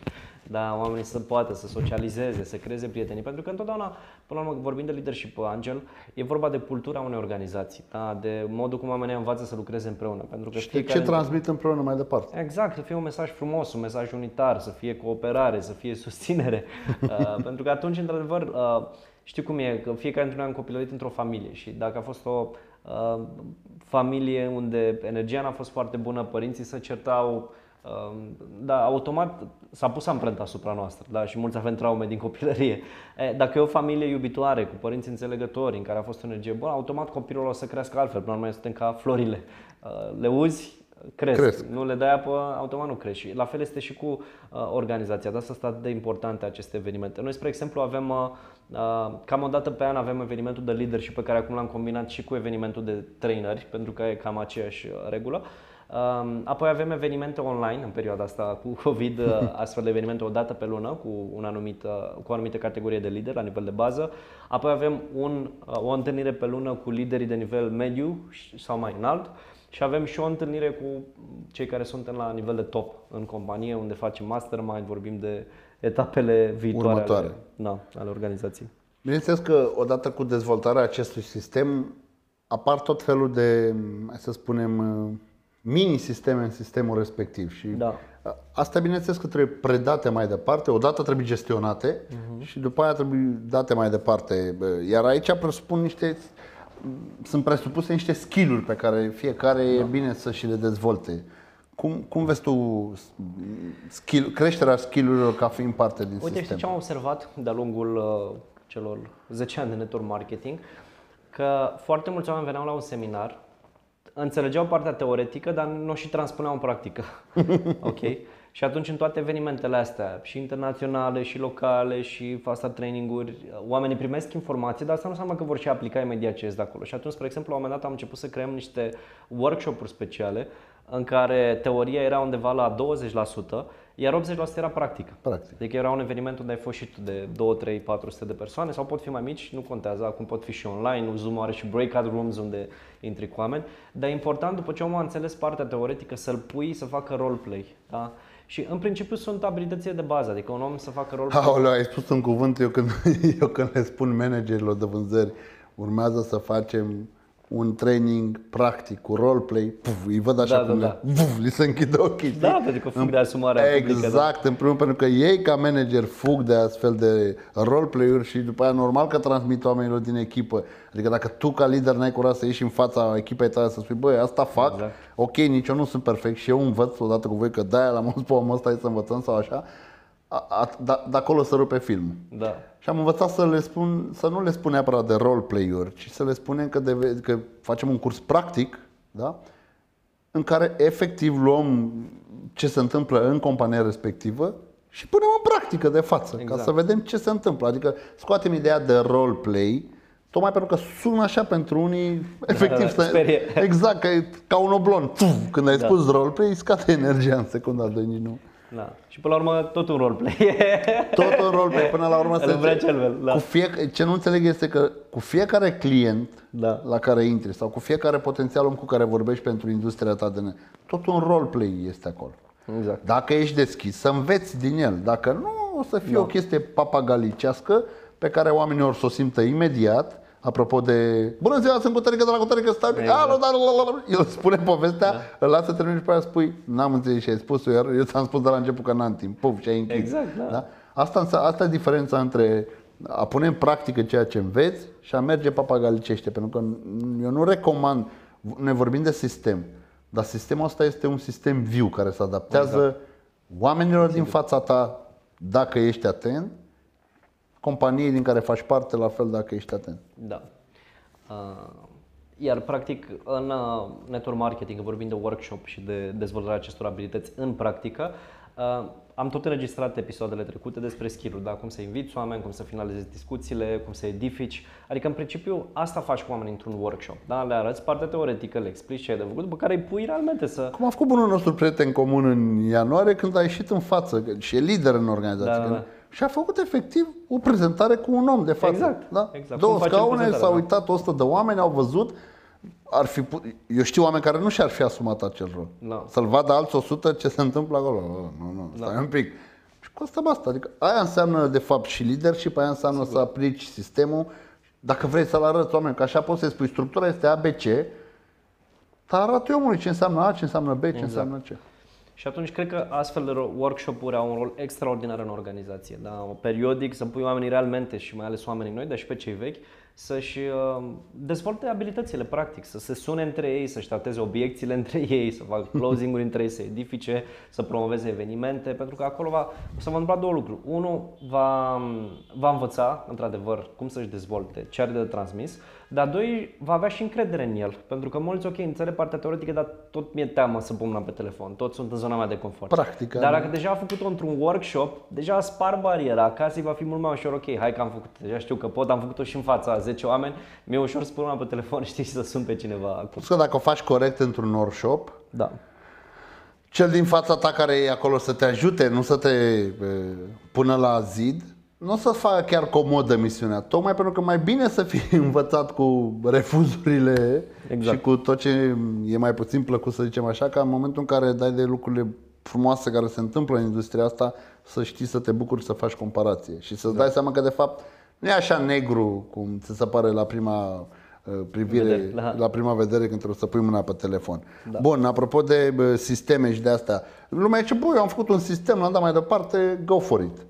Da, oamenii să poată să socializeze, să creeze prietenii, pentru că întotdeauna, până la urmă, vorbind de leadership, Angel, e vorba de cultura unei organizații, da? de modul cum oamenii învață să lucreze împreună. Pentru că Și de fiecare... ce transmit împreună mai departe? Exact, să fie un mesaj frumos, un mesaj unitar, să fie cooperare, să fie susținere. Uh, pentru că atunci, într-adevăr, uh, știu cum e, că fiecare dintre noi am copilărit într-o familie și dacă a fost o uh, familie unde energia n-a fost foarte bună, părinții se certau, uh, da, automat s-a pus amprenta asupra noastră da? și mulți avem traume din copilărie. E, dacă e o familie iubitoare, cu părinți înțelegători, în care a fost o energie bună, automat copilul o să crească altfel, până la urmă suntem ca florile. Uh, le uzi, cresc. Cresc. Nu le dai apă, automat nu crești. Și la fel este și cu uh, organizația. De asta sunt atât de importante aceste evenimente. Noi, spre exemplu, avem uh, uh, cam o dată pe an avem evenimentul de leadership pe care acum l-am combinat și cu evenimentul de traineri, pentru că e cam aceeași uh, regulă. Um, apoi avem evenimente online în perioada asta cu COVID, uh, astfel de evenimente o dată pe lună cu, un anumit, uh, cu o anumită categorie de lider la nivel de bază. Apoi avem un, uh, o întâlnire pe lună cu liderii de nivel mediu și- sau mai înalt. Și avem și o întâlnire cu cei care suntem la nivel de top în companie, unde facem mastermind, vorbim de etapele viitoare Următoare. Ale, da, ale organizației. Bineînțeles că odată cu dezvoltarea acestui sistem apar tot felul de, hai să spunem, mini-sisteme în sistemul respectiv. Și Da. Asta, bineînțeles, că trebuie predate mai departe, odată trebuie gestionate uh-huh. și după aia trebuie date mai departe. Iar aici presupun niște, sunt presupuse niște skill-uri pe care fiecare da. e bine să și le dezvolte. Cum, cum vezi tu skill, creșterea skill-urilor ca fiind parte din Uite, sistem? știi ce am observat de-a lungul uh, celor 10 ani de network marketing? Că foarte mulți oameni veneau la un seminar, înțelegeau partea teoretică, dar nu o și transpuneau în practică. ok? Și atunci în toate evenimentele astea, și internaționale, și locale, și fasta training-uri, oamenii primesc informații, dar asta nu înseamnă că vor și aplica imediat ce ies de acolo. Și atunci, spre exemplu, la un moment dat am început să creăm niște workshop-uri speciale în care teoria era undeva la 20%, iar 80% era practică. Practic. Adică era un eveniment unde ai fost și tu de 2, 3, 400 de persoane sau pot fi mai mici, nu contează, acum pot fi și online, Zoom are și breakout rooms unde intri cu oameni, dar e important după ce omul a înțeles partea teoretică să-l pui să facă roleplay. Da? Și în principiu sunt abilitățile de bază, adică un om să facă roleplay. Aoleu, ai spus un cuvânt, eu când, eu când le spun managerilor de vânzări, urmează să facem un training practic cu roleplay, puf, îi văd așa Da, cum da, le, puf, li se închide ochii. știi? Da, pentru că fug de asumarea publică, da. Exact, în primul rând, pentru că ei ca manager fug de astfel de roleplay-uri și după aia normal că transmit oamenilor din echipă. Adică dacă tu ca lider n-ai curaj să ieși în fața echipei tale să spui, băi, asta fac, Exact. ok, nici eu nu sunt perfect și eu învăț odată cu voi că de-aia l-am auzit pe omul ăsta, hai să învățăm sau așa, a, a, da, de acolo să rupe filmul. Da. Și am învățat să, le spun, să nu le spun neapărat de roleplay-uri, ci să le spunem că, de, că facem un curs practic, da? în care efectiv luăm ce se întâmplă în compania respectivă și punem în practică de față, exact. ca Exact. să vedem ce se întâmplă. Adică scoatem ideea de roleplay, tocmai pentru că sună așa pentru unii, efectiv, da, să- sperie. exact, că e ca un oblon. Tuf, când ai Da. spus roleplay, scade energia în secunda de nici nu. Da. Și până la urmă tot un roleplay. Tot un rol pe până la urmă Îl se vrea înțelege. cel da. Cu fie, ce nu înțeleg este că cu fiecare client Da. la care intri sau cu fiecare potențial om cu care vorbești pentru industria ta de ne, tot un roleplay este acolo. Exact. Dacă ești deschis, să înveți din el. Dacă nu, o să fie Da. o chestie papagalicească pe care oamenii or să o simtă imediat. Apropo de Bună ziua, sunt cu tărică de la cu tărică, stai Exact. exact. Alo, da, la, la, la. El spune povestea, da. îl lasă termin și pe aia spui N-am înțeles ce ai spus, iar eu ți-am spus de la început că n-am timp Puf, și ai închis Exact, da. Asta, înse- asta e diferența între a pune în practică ceea ce înveți și a merge papagalicește. Pentru că eu nu recomand, ne vorbim de sistem, dar sistemul ăsta este un sistem viu care se adaptează exact. oamenilor din fața ta dacă ești atent, companiei din care faci parte la fel dacă ești atent. Da. Uh, Iar, practic, în uh, network marketing, vorbim de workshop și de dezvoltarea acestor abilități în practică, uh, am tot înregistrat episoadele trecute despre skill-uri, da? cum să inviți oameni, cum să finalizezi discuțiile, cum să edifici. Adică, în principiu, asta faci cu oamenii într-un workshop. Da? Le arăți partea teoretică, le explici ce ai de făcut, după care îi pui realmente să... Cum a făcut bunul nostru prieten comun în ianuarie când a ieșit în față că- și e lider în organizație. Da, da, că- da. Și a făcut efectiv o prezentare cu un om de față. Exact, Da? exact. Două Cum facem scaune, prezentarea, s-au da. uitat 100 de oameni, au văzut. Ar fi put... Eu știu oameni care nu și-ar fi asumat acel rol. Da. Să-l vadă alți 100 ce se întâmplă acolo. Oh, Nu, nu, stai Da. un pic. Și cu asta basta. Adică aia înseamnă de fapt și leadership, aia înseamnă să aplici sistemul. Dacă vrei să-l arăți oameni, că așa poți să spui, structura este ABC, dar arată omului ce înseamnă A, ce înseamnă B, ce Exact. înseamnă C. Și atunci cred că astfel de ro- workshop-uri au un rol extraordinar în organizație. Da? Periodic să pui oamenii realmente și mai ales oamenii noi, dar și pe cei vechi, să-și uh, dezvolte abilitățile practic, să se sune între ei, să-și trateze obiecțiile între ei, să facă closing-uri între ei, să edifice, să promoveze evenimente, pentru că acolo va, o să vă întâmpla două lucruri. Unu, va, va învăța, într-adevăr, cum să-și dezvolte ce are de transmis, dar doi, va avea și încredere în el, pentru că mulți, ok, înțeleg partea teoretică, dar tot mi-e teamă să pun mâna pe telefon, tot sunt în zona mea de confort. Practica, Dar da. dacă deja a făcut-o într-un workshop, deja spar bariera, acasă îi va fi mult mai ușor, ok, hai că am făcut, deja știu că pot, am făcut-o și în fața a 10 oameni, mi-e ușor să pun mâna pe telefon, știi, și să sun pe cineva acum. Plus că dacă o faci corect într-un workshop, Da. cel din fața ta care e acolo să te ajute, nu să te e, pună la zid, nu o să facă chiar comodă misiunea. Tocmai pentru că mai bine să fii învățat cu refuzurile Exact. și cu tot ce e mai puțin plăcut, să zicem așa, ca în momentul în care dai de lucrurile frumoase care se întâmplă în industria asta, să știi să te bucuri să faci comparație și să-ți dai seama că de fapt nu e așa negru cum ți se pare la prima uh, privire Vedere, la... da. la prima vedere când trebuie să pui mâna pe telefon. Da. Bun, apropo de bă, sisteme și de asta, lumea zice, băi, eu am făcut un sistem, l-am dat mai departe, go for it.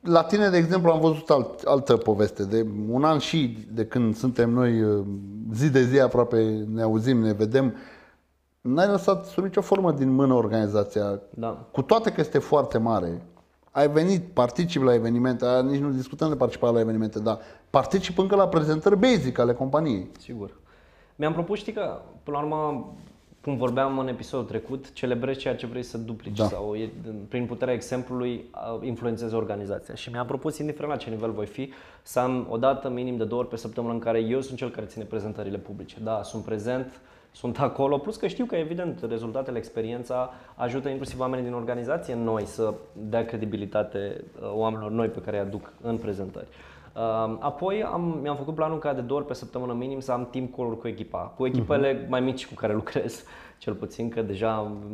La tine, de exemplu, am văzut alt, altă poveste. De un an și de când suntem noi uh, zi de zi aproape ne auzim, ne vedem, n-ai lăsat sub nicio formă din mână organizația. Da. Cu toate că este foarte mare, ai venit, participi la evenimente, aia nici nu discutăm de participare la evenimente, dar particip încă la prezentări basic ale companiei. Sigur. Mi-am propus, știi că, până la urmă, cum vorbeam în episodul trecut, celebrezi ceea ce vrei să duplici Da. sau e, prin puterea exemplului a, influențezi organizația. Și mi-am propus, indiferent la ce nivel voi fi, să am o dată minim de două ori pe săptămână în care eu sunt cel care ține prezentările publice. Da, sunt prezent, sunt acolo, plus că știu că, evident, rezultatele, experiența ajută inclusiv oamenii din organizație noi să dea credibilitate uh, oamenilor noi pe care îi aduc în prezentări. Uh, Apoi am, mi-am făcut planul ca de două ori pe săptămână minim să am timp call cu echipa, cu echipele mai mici cu care lucrez, cel puțin că deja am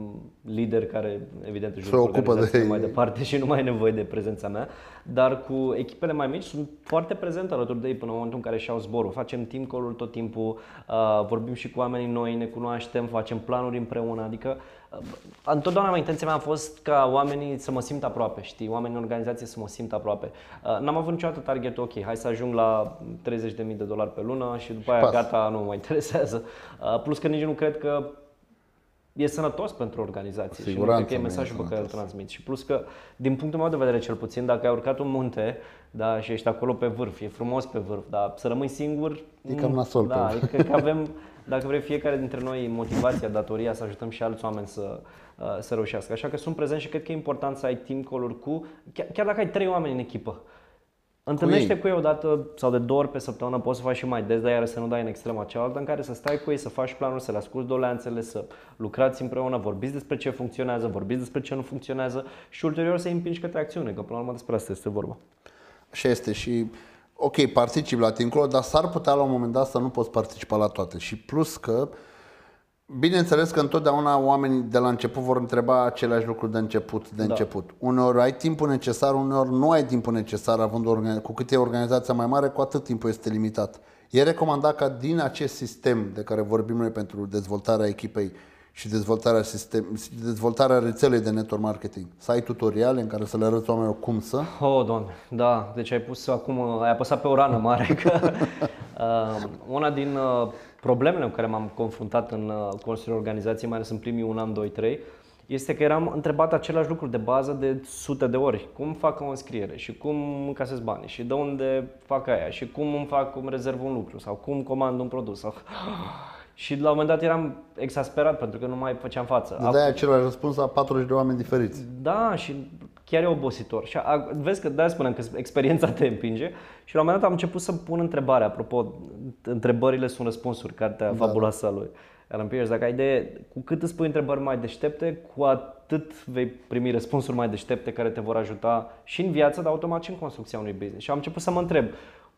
lideri care evident își Se duc ocupă de organizațiile ei. mai departe și nu mai e nevoie de prezența mea, dar cu echipele mai mici sunt foarte prezent alături de ei până în momentul în care și-au zborul. Facem team call-uri tot timpul, uh, vorbim și cu oamenii noi, ne cunoaștem, facem planuri împreună, adică uh, întotdeauna intenția mea a fost ca oamenii să mă simt aproape, știi, oamenii în organizație să mă simt aproape. Uh, N-am avut niciodată targetul, ok, hai să ajung la 30.000 de dolari pe lună și după aia pas. gata, nu mă interesează. Uh, Plus că nici nu cred că e sănătos pentru organizație și nu Siguranță cred că e nu e mesajul pe care îl sănătos. transmit. Și plus că, din punctul meu de vedere cel puțin, dacă ai urcat un munte da, și ești acolo pe vârf, e frumos pe vârf, dar să rămâi singur... E cam nu- nasol pe Da, vârf. e cred că avem, dacă vrei, fiecare dintre noi motivația, datoria să ajutăm și alți oameni să, uh, să reușească. Așa că sunt prezent și cred că e important să ai team call-uri cu, chiar, chiar dacă ai trei oameni în echipă. Întâlnește ei. cu ei o dată sau de două ori pe săptămână, poți să faci și mai des, dar iară să nu dai în extrema cealaltă, în care să stai cu ei, să faci planuri, să le asculti doleanțele, să lucrați împreună, vorbiți despre ce funcționează, vorbiți despre ce nu funcționează și ulterior să îi împingi către acțiune, că până la urmă despre asta este vorba. Așa este și ok, particip la Tincolo, dar s-ar putea la un moment dat să nu poți participa la toate. Și plus că, bineînțeles că întotdeauna oamenii de la început vor întreba aceleași lucruri de început, de da. început. Uneori ai timpul necesar, uneori nu ai timpul necesar, având o organi- cu cât e organizația mai mare, cu atât timpul este limitat. E recomandat ca din acest sistem de care vorbim noi pentru dezvoltarea echipei și dezvoltarea, sistem, dezvoltarea rețelei de network marketing, să ai tutoriale în care să le arăți oamenilor cum să. Oh, doamne, da, deci ai pus acum, ai apăsat pe o rană mare că uh, una din uh, problemele cu care m-am confruntat în uh, construirea organizației, mai ales în primii un an, doi, trei, este că eram întrebat același lucruri de bază de sute de ori. Cum fac o înscriere și cum încasez bani și de unde fac aia și cum îmi fac, cum rezerv un lucru sau cum comand un produs. Sau... Și la un moment dat eram exasperat pentru că nu mai făceam față. Îți dai același răspuns la 40 de oameni diferiți. Da, și chiar e obositor. Și a, vezi că de spunem că experiența te împinge și la un moment dat am început să pun întrebarea, apropo, întrebările sunt răspunsuri, cartea da. fabuloasă a lui Alan Pierce. Dacă ai idee, cu cât îți pui întrebări mai deștepte, cu atât vei primi răspunsuri mai deștepte care te vor ajuta și în viață, dar automat și în construcția unui business. Și am început să mă întreb,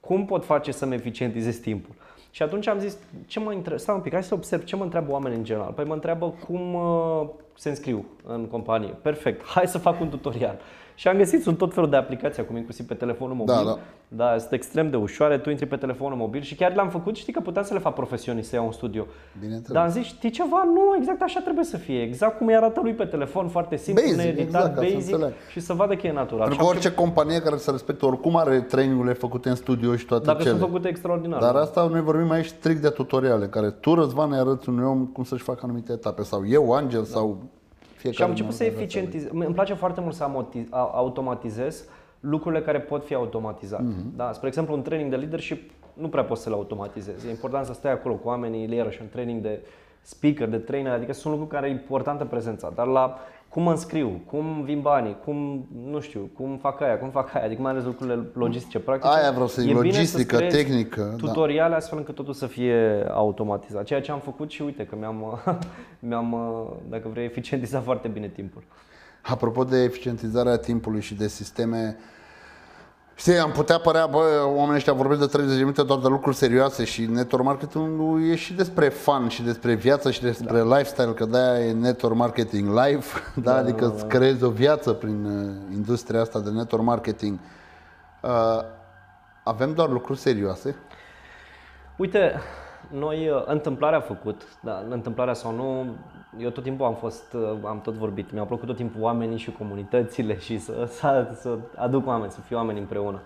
cum pot face să-mi eficientizez timpul? Și atunci am zis, ce mă întreb, stai un pic, hai să observ ce mă întreabă oamenii în general. Păi mă întreabă cum uh, se înscriu în companie. Perfect, hai să fac un tutorial. Și am găsit, sunt tot felul de aplicații acum, inclusiv pe telefonul mobil. Da, da. Da, sunt extrem de ușoare, tu intri pe telefonul mobil și chiar le-am făcut, știi că puteam să le fac profesionist, să iau un studio. Bineînțeles. Dar am zis, știi ceva? Nu, exact așa trebuie să fie. Exact cum îi arată lui pe telefon, foarte simplu, Basic, needitat, exact, ca să basic înțeleg. și să vadă că e natural. Pentru Și că am orice companie care se respectă oricum are trainingurile făcute în studio și toate Dacă cele. sunt făcute extraordinar. Dar asta noi vorbim aici strict de tutoriale, în care tu, Răzvan, îi arăți unui om cum să-și facă anumite etape. Sau eu, Angel, sau fiecare. Și am început să din organizația eficientizez. Îmi place foarte mult să amoti- a- automatizez lucrurile care pot fi automatizate. Mhm. Da? Spre exemplu, un training de leadership nu prea poți să le automatizezi. E important să stai acolo cu oamenii, iarăși un training de speaker, de trainer, adică sunt lucruri care e importantă prezența. Dar la cum mă înscriu, cum vin banii, cum, nu știu, cum fac aia, cum fac aia, adică mai ales lucrurile logistice, practice. Aia vreau să zic, e bine logistică, să-ți creezi tehnică, da. Tutoriale astfel încât totul să fie automatizat. Ceea ce am făcut și uite că mi-am, mi-am dacă vrei, eficientizat foarte bine timpul. Apropo de eficientizarea timpului și de sisteme, știi, am putea părea, bă, oamenii ăștia vorbesc de 30 de minute doar de lucruri serioase și network marketing e și despre fun și despre viață și despre da. lifestyle, că de-aia e network marketing live, da, da adică îți creezi o viață prin uh, industria asta de network marketing. Uh, avem doar lucruri serioase? Uite, noi, uh, întâmplarea a făcut, da, întâmplarea sau nu, eu tot timpul am fost, uh, am tot vorbit, mi-au plăcut tot timpul oamenii și comunitățile și să, să, să aduc oameni, să fie oameni împreună.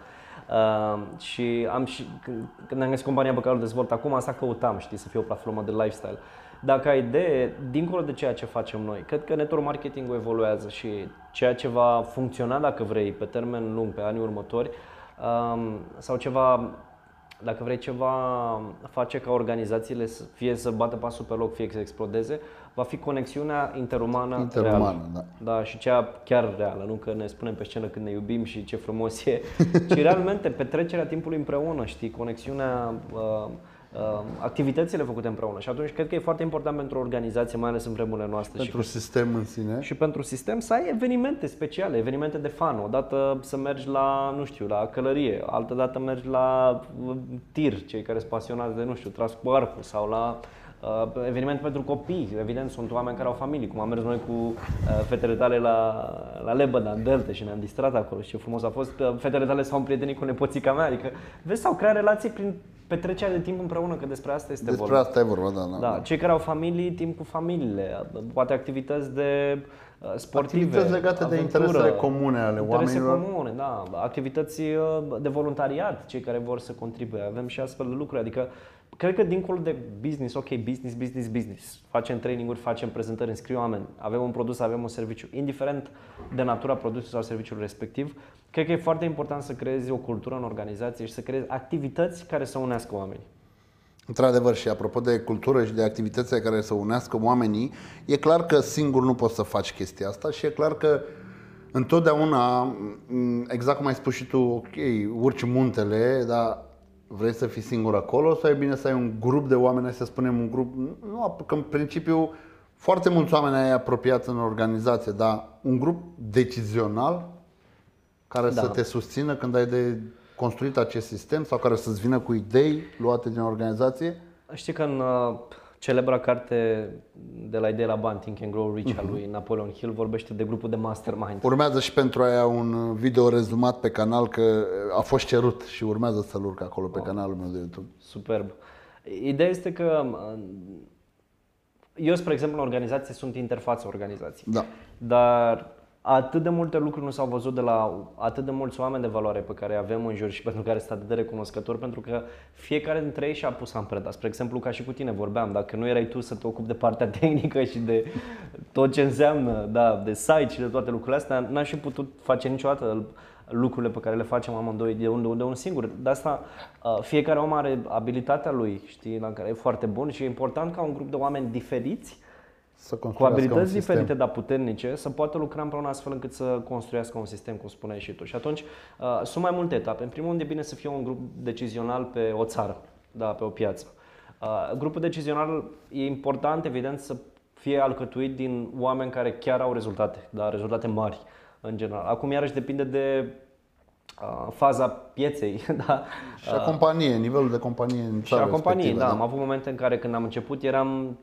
Uh, și am și, când, când am găsit compania pe care o dezvolt acum, asta căutam, știi, să fie o platformă de lifestyle. Dacă ai idee, dincolo de ceea ce facem noi, cred că network marketing evoluează și ceea ce va funcționa, dacă vrei, pe termen lung, pe anii următori, um, sau ceva dacă vrei ceva face ca organizațiile să fie să bată pasul pe loc, fie să explodeze, va fi conexiunea interumană, Interumană, reală. da. da. și cea chiar reală, nu că ne spunem pe scenă când ne iubim și ce frumos e, ci realmente petrecerea timpului împreună, știi, conexiunea uh, uh, activitățile făcute împreună. Și atunci cred că e foarte important pentru o organizație, mai ales în vremurile noastre. Pentru și sistem în sine. și pentru sistem să ai evenimente speciale, evenimente de fan. Odată să mergi la, nu știu, la călărie, altă dată mergi la uh, tir, cei care sunt pasionați de, nu știu, tras cu arcul sau la uh, eveniment pentru copii. Evident, sunt oameni care au familii, cum am mers noi cu uh, fetele tale la, la Lebăda, în Delte și ne-am distrat acolo și ce frumos a fost. Uh, fetele tale s-au împrietenit cu nepoțica mea, adică vezi, s-au creat relații prin petrecerea de timp împreună, că despre asta este Despre vorba. asta e vorba, da. da. Da, cei care au familii, timp cu familiile, poate activități de uh, sportive, Activități legate de aventură, interesele comune ale interese oamenilor. comune, da, activități uh, de voluntariat, cei care vor să contribuie. Avem și astfel de lucruri, adică cred că dincolo de business, ok, business, business, business, facem traininguri, facem prezentări, înscriu oameni, avem un produs, avem un serviciu, indiferent de natura produsului sau serviciului respectiv, cred că e foarte important să creezi o cultură în organizație și să creezi activități care să unească oamenii. Într-adevăr, și apropo de cultură și de activitățile care să unească oamenii, e clar că singur nu poți să faci chestia asta și e clar că întotdeauna, m, exact cum ai spus și tu, ok, urci muntele, dar vrei să fii singur acolo sau e bine să ai un grup de oameni, hai să spunem un grup, nu, că în principiu foarte mulți oameni ai apropiați în organizație, dar un grup decizional care Da. să te susțină când ai de construit acest sistem sau care să-ți vină cu idei luate din organizație? Știi că în uh, celebra carte de la idee la bani, Think and Grow Rich Mhm. al lui Napoleon Hill vorbește de grupul de mastermind. Urmează și pentru aia un video rezumat pe canal că a fost cerut și urmează să-l urc acolo pe canalul meu de YouTube. Superb. Ideea este că uh, eu, spre exemplu, în organizație sunt interfața organizației. Da. Dar atât de multe lucruri nu s-au văzut de la atât de mulți oameni de valoare pe care îi avem în jur și pentru care sunt atât de recunoscători, pentru că fiecare dintre ei și-a pus amprenta. Spre exemplu, ca și cu tine vorbeam, dacă nu erai tu să te ocupi de partea tehnică și de tot ce înseamnă, da, de site și de toate lucrurile astea, n-aș fi putut face niciodată lucrurile pe care le facem amândoi de unde, unde un singur. De asta uh, fiecare om are abilitatea lui, știi, la care e foarte bun și e important ca un grup de oameni diferiți Să cu construiască un abilități sistem. diferite, dar puternice, să poată lucra împreună astfel încât să construiască un sistem, cum spuneai și tu. Și atunci uh, sunt mai multe etape. În primul rând e bine să fie un grup decizional pe o țară, da, pe o piață. Uh, grupul decizional e important, evident, să fie alcătuit din oameni care chiar au rezultate, da, rezultate mari în general. Acum iarăși depinde de uh, faza pieței, da, Și a companie, nivelul de companie în și țara a companiei, respectivă, da. Am avut momente în care când am început eram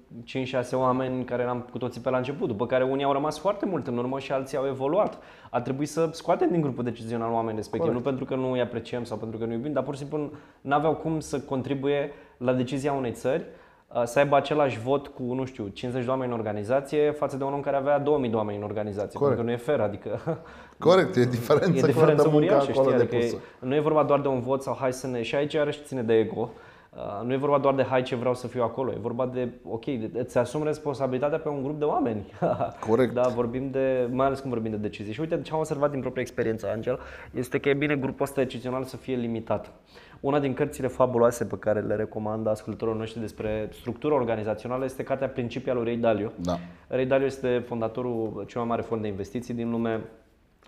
5-6 oameni care eram cu toții pe la început, după care unii au rămas foarte mult în urmă și alții au evoluat. A trebuit să scoatem din grupul decizional oameni respectiv, Corect. nu pentru că nu îi apreciem sau pentru că nu iubim, dar pur și simplu nu aveau cum să contribuie la decizia unei țări uh, să aibă același vot cu, nu știu, 50 de oameni în organizație față de un om care avea 2000 de oameni în organizație. Corect. Pentru că nu e fair, adică Corect, e diferență, e diferență de muncă uriașă, acolo știi? Adică depusă. e, nu e vorba doar de un vot sau hai să ne... Și aici iarăși ține de ego. Uh, nu e vorba doar de hai ce vreau să fiu acolo, e vorba de, ok, de- îți asumi responsabilitatea pe un grup de oameni. Corect. Da, vorbim de, mai ales când vorbim de decizii. Și uite, ce am observat din propria experiență, Angel, este că e bine grupul ăsta decizional să fie limitat. Una din cărțile fabuloase pe care le recomand ascultătorilor noștri despre structura organizațională este cartea Principii al lui Ray Dalio. Da. Ray Dalio este fondatorul cel mai mare fond de investiții din lume.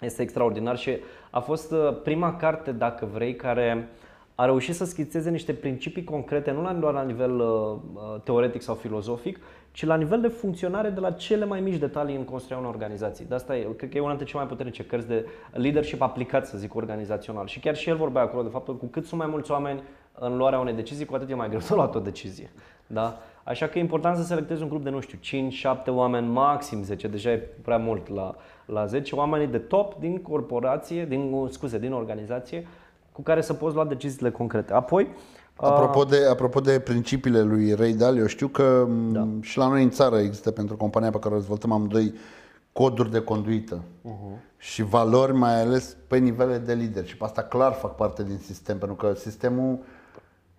Este extraordinar și a fost uh, prima carte, dacă vrei, care a reușit să schițeze niște principii concrete, nu la- doar la nivel uh, uh, teoretic sau filozofic, ci la nivel de funcționare de la cele mai mici detalii în construirea unei organizații. De asta e, cred că e una dintre cele mai puternice cărți de leadership aplicat, să zic, organizațional. Și chiar și el vorbea acolo de faptul că cu cât sunt mai mulți oameni în luarea unei decizii, cu atât e mai greu să luat o decizie. Da? Așa că e important să selectezi un grup de, nu știu, 5-7 oameni, maxim 10, deja e prea mult la, la 10, oamenii de top din corporație, din, scuze, din organizație, cu care să poți lua deciziile concrete. Apoi, Apropo de, apropo de principiile lui Ray Dalio, știu că da. și la noi în țară există pentru compania pe care o dezvoltăm amândoi coduri de conduită uh-huh. și valori mai ales pe nivele de lider și pe asta clar fac parte din sistem pentru că sistemul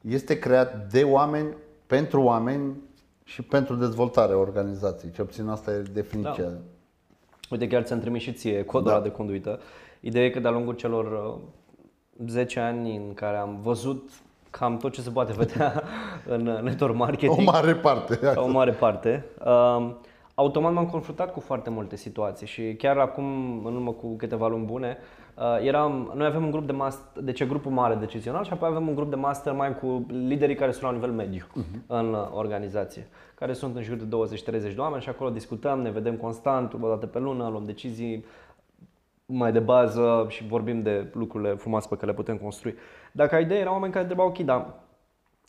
este creat de oameni, pentru oameni și pentru dezvoltarea organizației. Ce obțin asta e definiția. Da. Uite, chiar ți-am trimis și ție codul da. de conduită. Ideea e că de-a lungul celor 10 uh, ani în care am văzut cam tot ce se poate vedea în network marketing. O mare parte. O mare parte. Uh, automat m-am confruntat cu foarte multe situații și chiar acum, în urmă cu câteva luni bune, uh, eram, noi avem un grup de master, deci e grupul mare decizional și apoi avem un grup de master mai cu liderii care sunt la nivel mediu uh-huh. în organizație, care sunt în jur de 20-30 de oameni și acolo discutăm, ne vedem constant, o dată pe lună, luăm decizii mai de bază și vorbim de lucrurile frumoase pe care le putem construi. Dacă idee era oameni care întrebau, ok, dar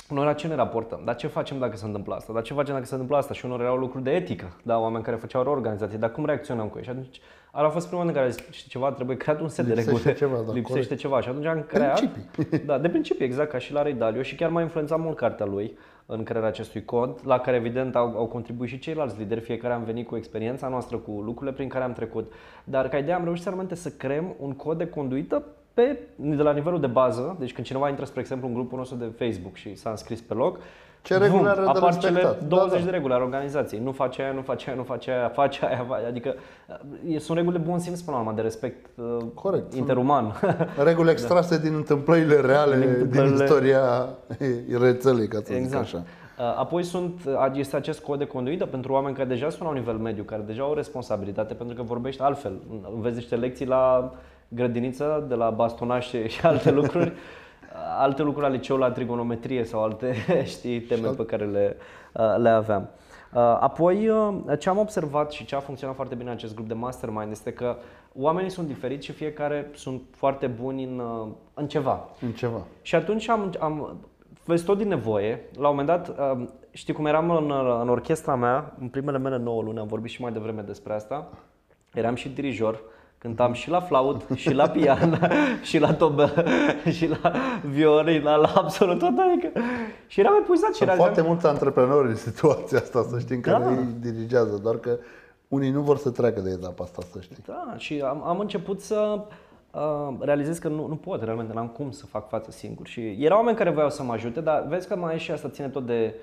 noi la ce ne raportăm? Dar ce facem dacă se întâmplă asta? Dar ce facem dacă se întâmplă asta? Și unor erau lucruri de etică, da, oameni care făceau reorganizație, dar cum reacționăm cu ei? Și atunci a fost prima dată în care știi ceva, trebuie creat un set Lipsește de reguli. Ceva, da, Lipsește corect. ceva. Și atunci am creat. Principii. Da, de principii, exact, ca și la Ray Dalio și chiar m-a influențat mult cartea lui în crearea acestui cod, la care evident au, au contribuit și ceilalți lideri, fiecare am venit cu experiența noastră, cu lucrurile prin care am trecut. Dar ca idee am reușit realmente să creăm un cod de conduită pe, de la nivelul de bază, deci când cineva intră, spre exemplu, în grupul nostru de Facebook și s-a înscris pe loc, Ce reguli are de apar cele respectat. 20 Da, da. de reguli ale organizației. Nu face aia, nu face aia, nu face aia, face aia, face- adică e- sunt reguli de bun simț până la urmă, de respect uh, Corect. interuman. Reguli extrase din întâmplările reale, din, întâmplările- istoria rețelei, ca să zic Exact. așa. Uh, Apoi sunt, este acest cod de conduită pentru oameni care deja sunt la un nivel mediu, care deja au o responsabilitate pentru că vorbești altfel. Înveți niște lecții la grădiniță, de la bastonaj și și alte lucruri, Uh, alte lucruri ale liceu la trigonometrie sau alte știi, teme pe care le, uh, le aveam. Uh, Apoi, uh, ce am observat și ce a funcționat foarte bine în acest grup de mastermind este că oamenii sunt diferiți și fiecare sunt foarte buni în, uh, în ceva. În ceva. Și atunci am, am vezi tot din nevoie. La un moment dat, um, știi cum eram în, în orchestra mea, în primele mele 9 luni, am vorbit și mai devreme despre asta, eram și dirijor, cântam și la flaut, și la pian, și la tobă, și la violin, la, la absolut tot, adică. Și eram epuizat și Sunt realizam- foarte mulți antreprenori în situația asta, să știm, care Da. îi dirigează, doar că unii nu vor să treacă de etapa asta, să știi. Da, și am, am început să uh, realizez că nu, nu pot realmente, n-am cum să fac față singur. Și erau oameni care voiau să mă ajute, dar vezi că mai e și asta ține tot de uh,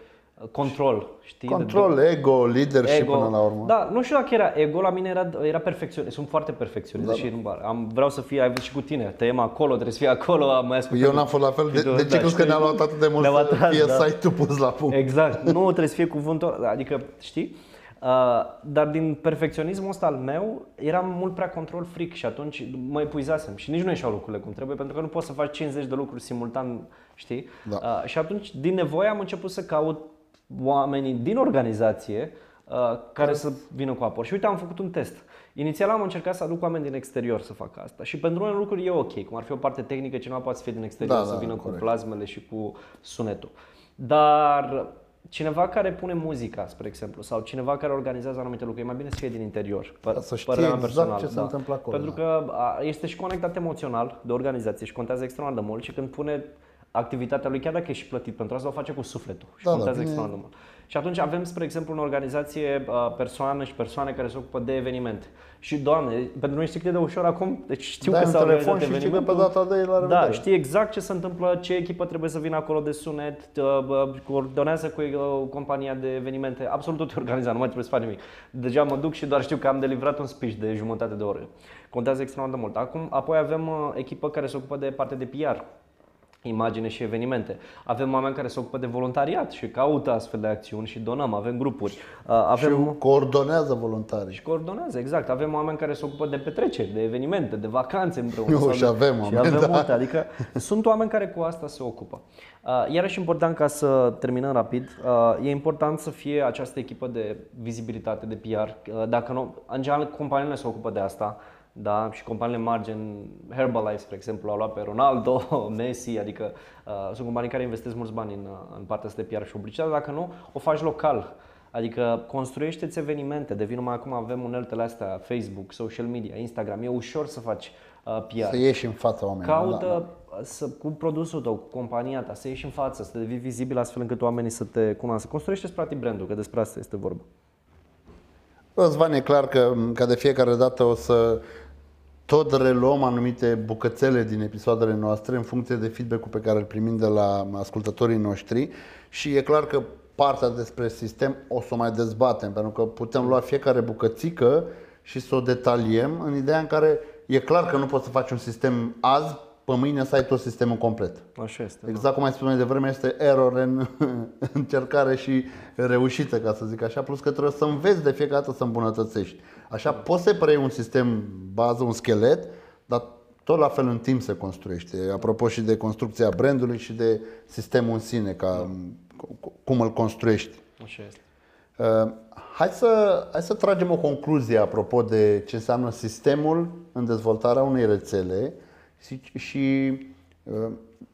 control, știi? De- Control, ego, leadership până la urmă. Da, nu știu dacă era ego, la mine era, era perfecționist. Sunt foarte perfecționist Da, și nu, am, vreau să fie, ai văzut și cu tine, tăiem acolo, trebuie să fie acolo, am mai ascultat. Eu n-am fost la fel. De, Și tu, de ce da, crezi că știi? ne-a luat atât de mult Ne-am să atras, fie da. site-ul pus la punct? Exact, nu trebuie să fie cuvântul, adică, știi? Uh, dar din perfecționismul ăsta al meu, eram mult prea control freak și atunci mă epuizasem și nici nu ieșeau lucrurile cum trebuie, pentru că nu poți să faci 50 de lucruri simultan, știi? Da. Uh, și atunci, din nevoie, am început să caut oamenii din organizație uh, care să vină cu aport. Și uite, am făcut un test. Inițial am încercat să aduc oameni din exterior să facă asta și pentru unele lucruri e ok, cum ar fi o parte tehnică, cineva poate să fie din exterior, Da, să da, vină corect. cu plazmele și cu sunetul. Dar cineva care pune muzica, spre exemplu, sau cineva care organizează anumite lucruri, e mai bine să fie din interior. Pă- Ca să știe părerea mea exact personală, ce se da. întâmplă acolo, Pentru da. că a, este și conectat emoțional de organizație și contează extrem de mult și când pune activitatea lui, chiar dacă e și plătit pentru asta, o face cu sufletul și Da, da, contează bine. extrem de mult. Și atunci avem, spre exemplu, în organizație uh, persoane și persoane care se ocupă de evenimente. Și, doamne, pentru noi știi cât e de ușor acum, deci știu Dai că un s-a telefon organizat și știi că pe evenimentul. data de la Da, revedere. știi exact ce se întâmplă, ce echipă trebuie să vină acolo de sunet, uh, bă, coordonează cu uh, compania de evenimente, absolut tot e organizat, nu mai trebuie să faci nimic. Deja mă duc și doar știu că am delivrat un speech de jumătate de oră. Contează extrem de mult. Acum, apoi avem uh, echipă care se ocupă de partea de PR imagine și evenimente. Avem oameni care se ocupă de voluntariat și caută astfel de acțiuni și donăm, avem grupuri. Uh, Avem Și coordonează voluntarii. și coordonează, exact. Avem oameni care se ocupă de petreceri, de evenimente, de vacanțe împreună. Nu, sau și de- avem și oameni, avem da. multe, adică sunt oameni care cu asta se ocupă. Uh, Iarăși important ca să terminăm rapid, uh, e important să fie această echipă de vizibilitate, de PR. Uh, Dacă nu, în general, companiile se ocupă de asta. Da, și companiile mari gen Herbalife, spre exemplu, au luat pe Ronaldo, Messi, adică uh, sunt companii care investesc mulți bani în, uh, în partea asta de PR și publicitate. Dacă nu, o faci local. Adică construiește-ți evenimente, devin numai acum avem uneltele astea, Facebook, social media, Instagram, e ușor să faci uh, PR. Să ieși în fața oamenilor. Caută da, da. să, cu produsul tău, cu compania ta, să ieși în față, să devii vizibil astfel încât oamenii să te cunoască. Construiește-ți practic brandul, că despre asta este vorba. Răzvan, e clar că ca de fiecare dată o să tot reluăm anumite bucățele din episoadele noastre în funcție de feedback-ul pe care îl primim de la ascultătorii noștri și e clar că partea despre sistem o să o mai dezbatem, pentru că putem lua fiecare bucățică și să o detaliem în ideea în care e clar că nu poți să faci un sistem azi, pe mâine să ai tot sistemul complet. Așa este. Exact cum ai spus mai devreme, este error în încercare și reușită, ca să zic așa, plus că trebuie să înveți de fiecare dată să îmbunătățești. Așa poți să preiei un sistem bază, un schelet, dar tot la fel în timp se construiește. Apropo și de construcția brandului și de sistemul în sine, ca cum îl construiești. Așa este. Uh, hai, să, hai să tragem o concluzie apropo de ce înseamnă sistemul în dezvoltarea unei rețele și, și uh,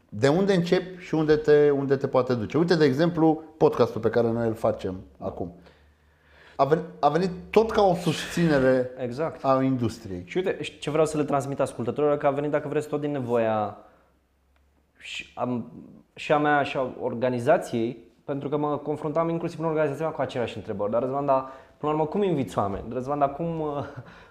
de unde încep și unde te, unde te poate duce. Uite, de exemplu, podcastul pe care noi îl facem acum. A venit, a venit tot ca o susținere Exact. a industriei. Și uite, ce vreau să le transmit ascultătorilor, că a venit, dacă vreți, tot din nevoia și a, și a mea și a organizației, pentru că mă confruntam inclusiv în organizația mea cu aceleași întrebări. Dar, Răzvan, dar, până la urmă, cum inviți oameni? Răzvan, dar cum,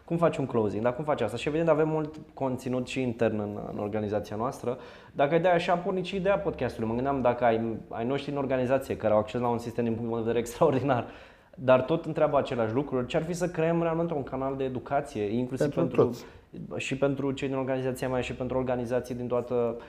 cum faci un closing? Dar cum faci asta? Și evident avem mult conținut și intern în, în organizația noastră. Dacă ideea așa a pornit și ideea podcastului. Mă gândeam dacă ai, ai noștri în organizație care au acces la un sistem din punct de vedere extraordinar, dar tot întreabă același lucruri, ce ar fi să creăm realmente un canal de educație, inclusiv Pentru pentru, toți. și pentru cei din organizația mea și pentru organizații din toată uh,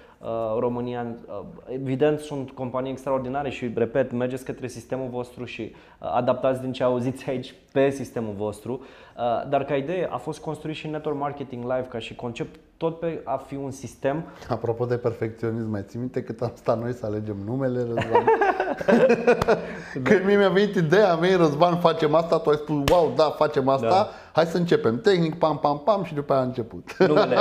România. Uh, evident, sunt companii extraordinare și, repet, mergeți către sistemul vostru și uh, adaptați din ce auziți aici pe sistemul vostru. Uh, dar ca idee a fost construit și Network Marketing Live ca și concept tot pe a fi un sistem Apropo de perfecționism, mai ții minte cât am stat noi să alegem numele, Răzvan? Când mie mi-a venit ideea, mea, Răzvan, facem asta, tu ai spus, wow, da, facem asta, Da. hai să începem. Tehnic, pam, pam, pam și după aia a început. numele.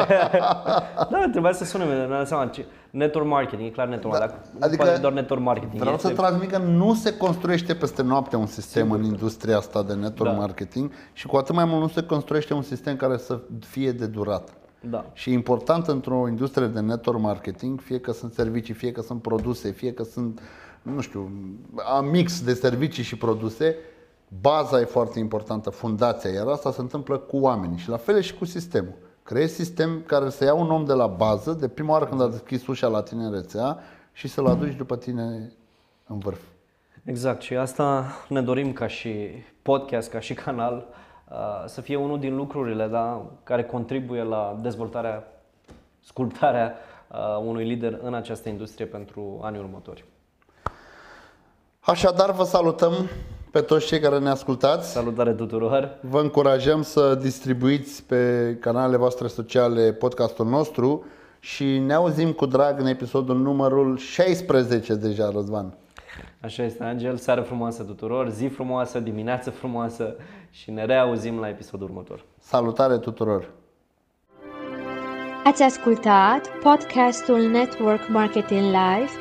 da, trebuia să sune, mi-am dat seama. Ce- Network marketing, e clar network Da, marketing. Dacă adică adică poate doar network marketing. Vreau este, să transmit că nu se construiește peste noapte un sistem în industria asta de network Da. marketing și cu atât mai mult nu se construiește un sistem care să fie de durată. Da. Și e important într-o industrie de network marketing, fie că sunt servicii, fie că sunt produse, fie că sunt, nu știu, a mix de servicii și produse, baza e foarte importantă, fundația, iar asta se întâmplă cu oamenii și la fel e și cu sistemul. Creezi sistem care să ia un om de la bază, de prima oară când a deschis ușa la tine în rețea și să-l aduci după tine în vârf. Exact și asta ne dorim ca și podcast, ca și canal, uh, să fie unul din lucrurile da, care contribuie la dezvoltarea, sculptarea uh, unui lider în această industrie pentru anii următori. Așadar, vă salutăm pe toți cei care ne ascultați. Salutare tuturor! Vă încurajăm să distribuiți pe canalele voastre sociale podcastul nostru și ne auzim cu drag în episodul numărul 16 deja, Răzvan. Așa este, Angel, seară frumoasă tuturor, zi frumoasă, dimineață frumoasă și ne reauzim la episodul următor. Salutare tuturor! Ați ascultat podcastul Network Marketing Live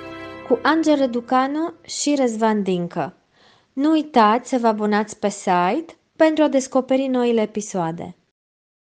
cu Angel Răducanu și Răzvan Dincă. Nu uitați să vă abonați pe site pentru a descoperi noile episoade.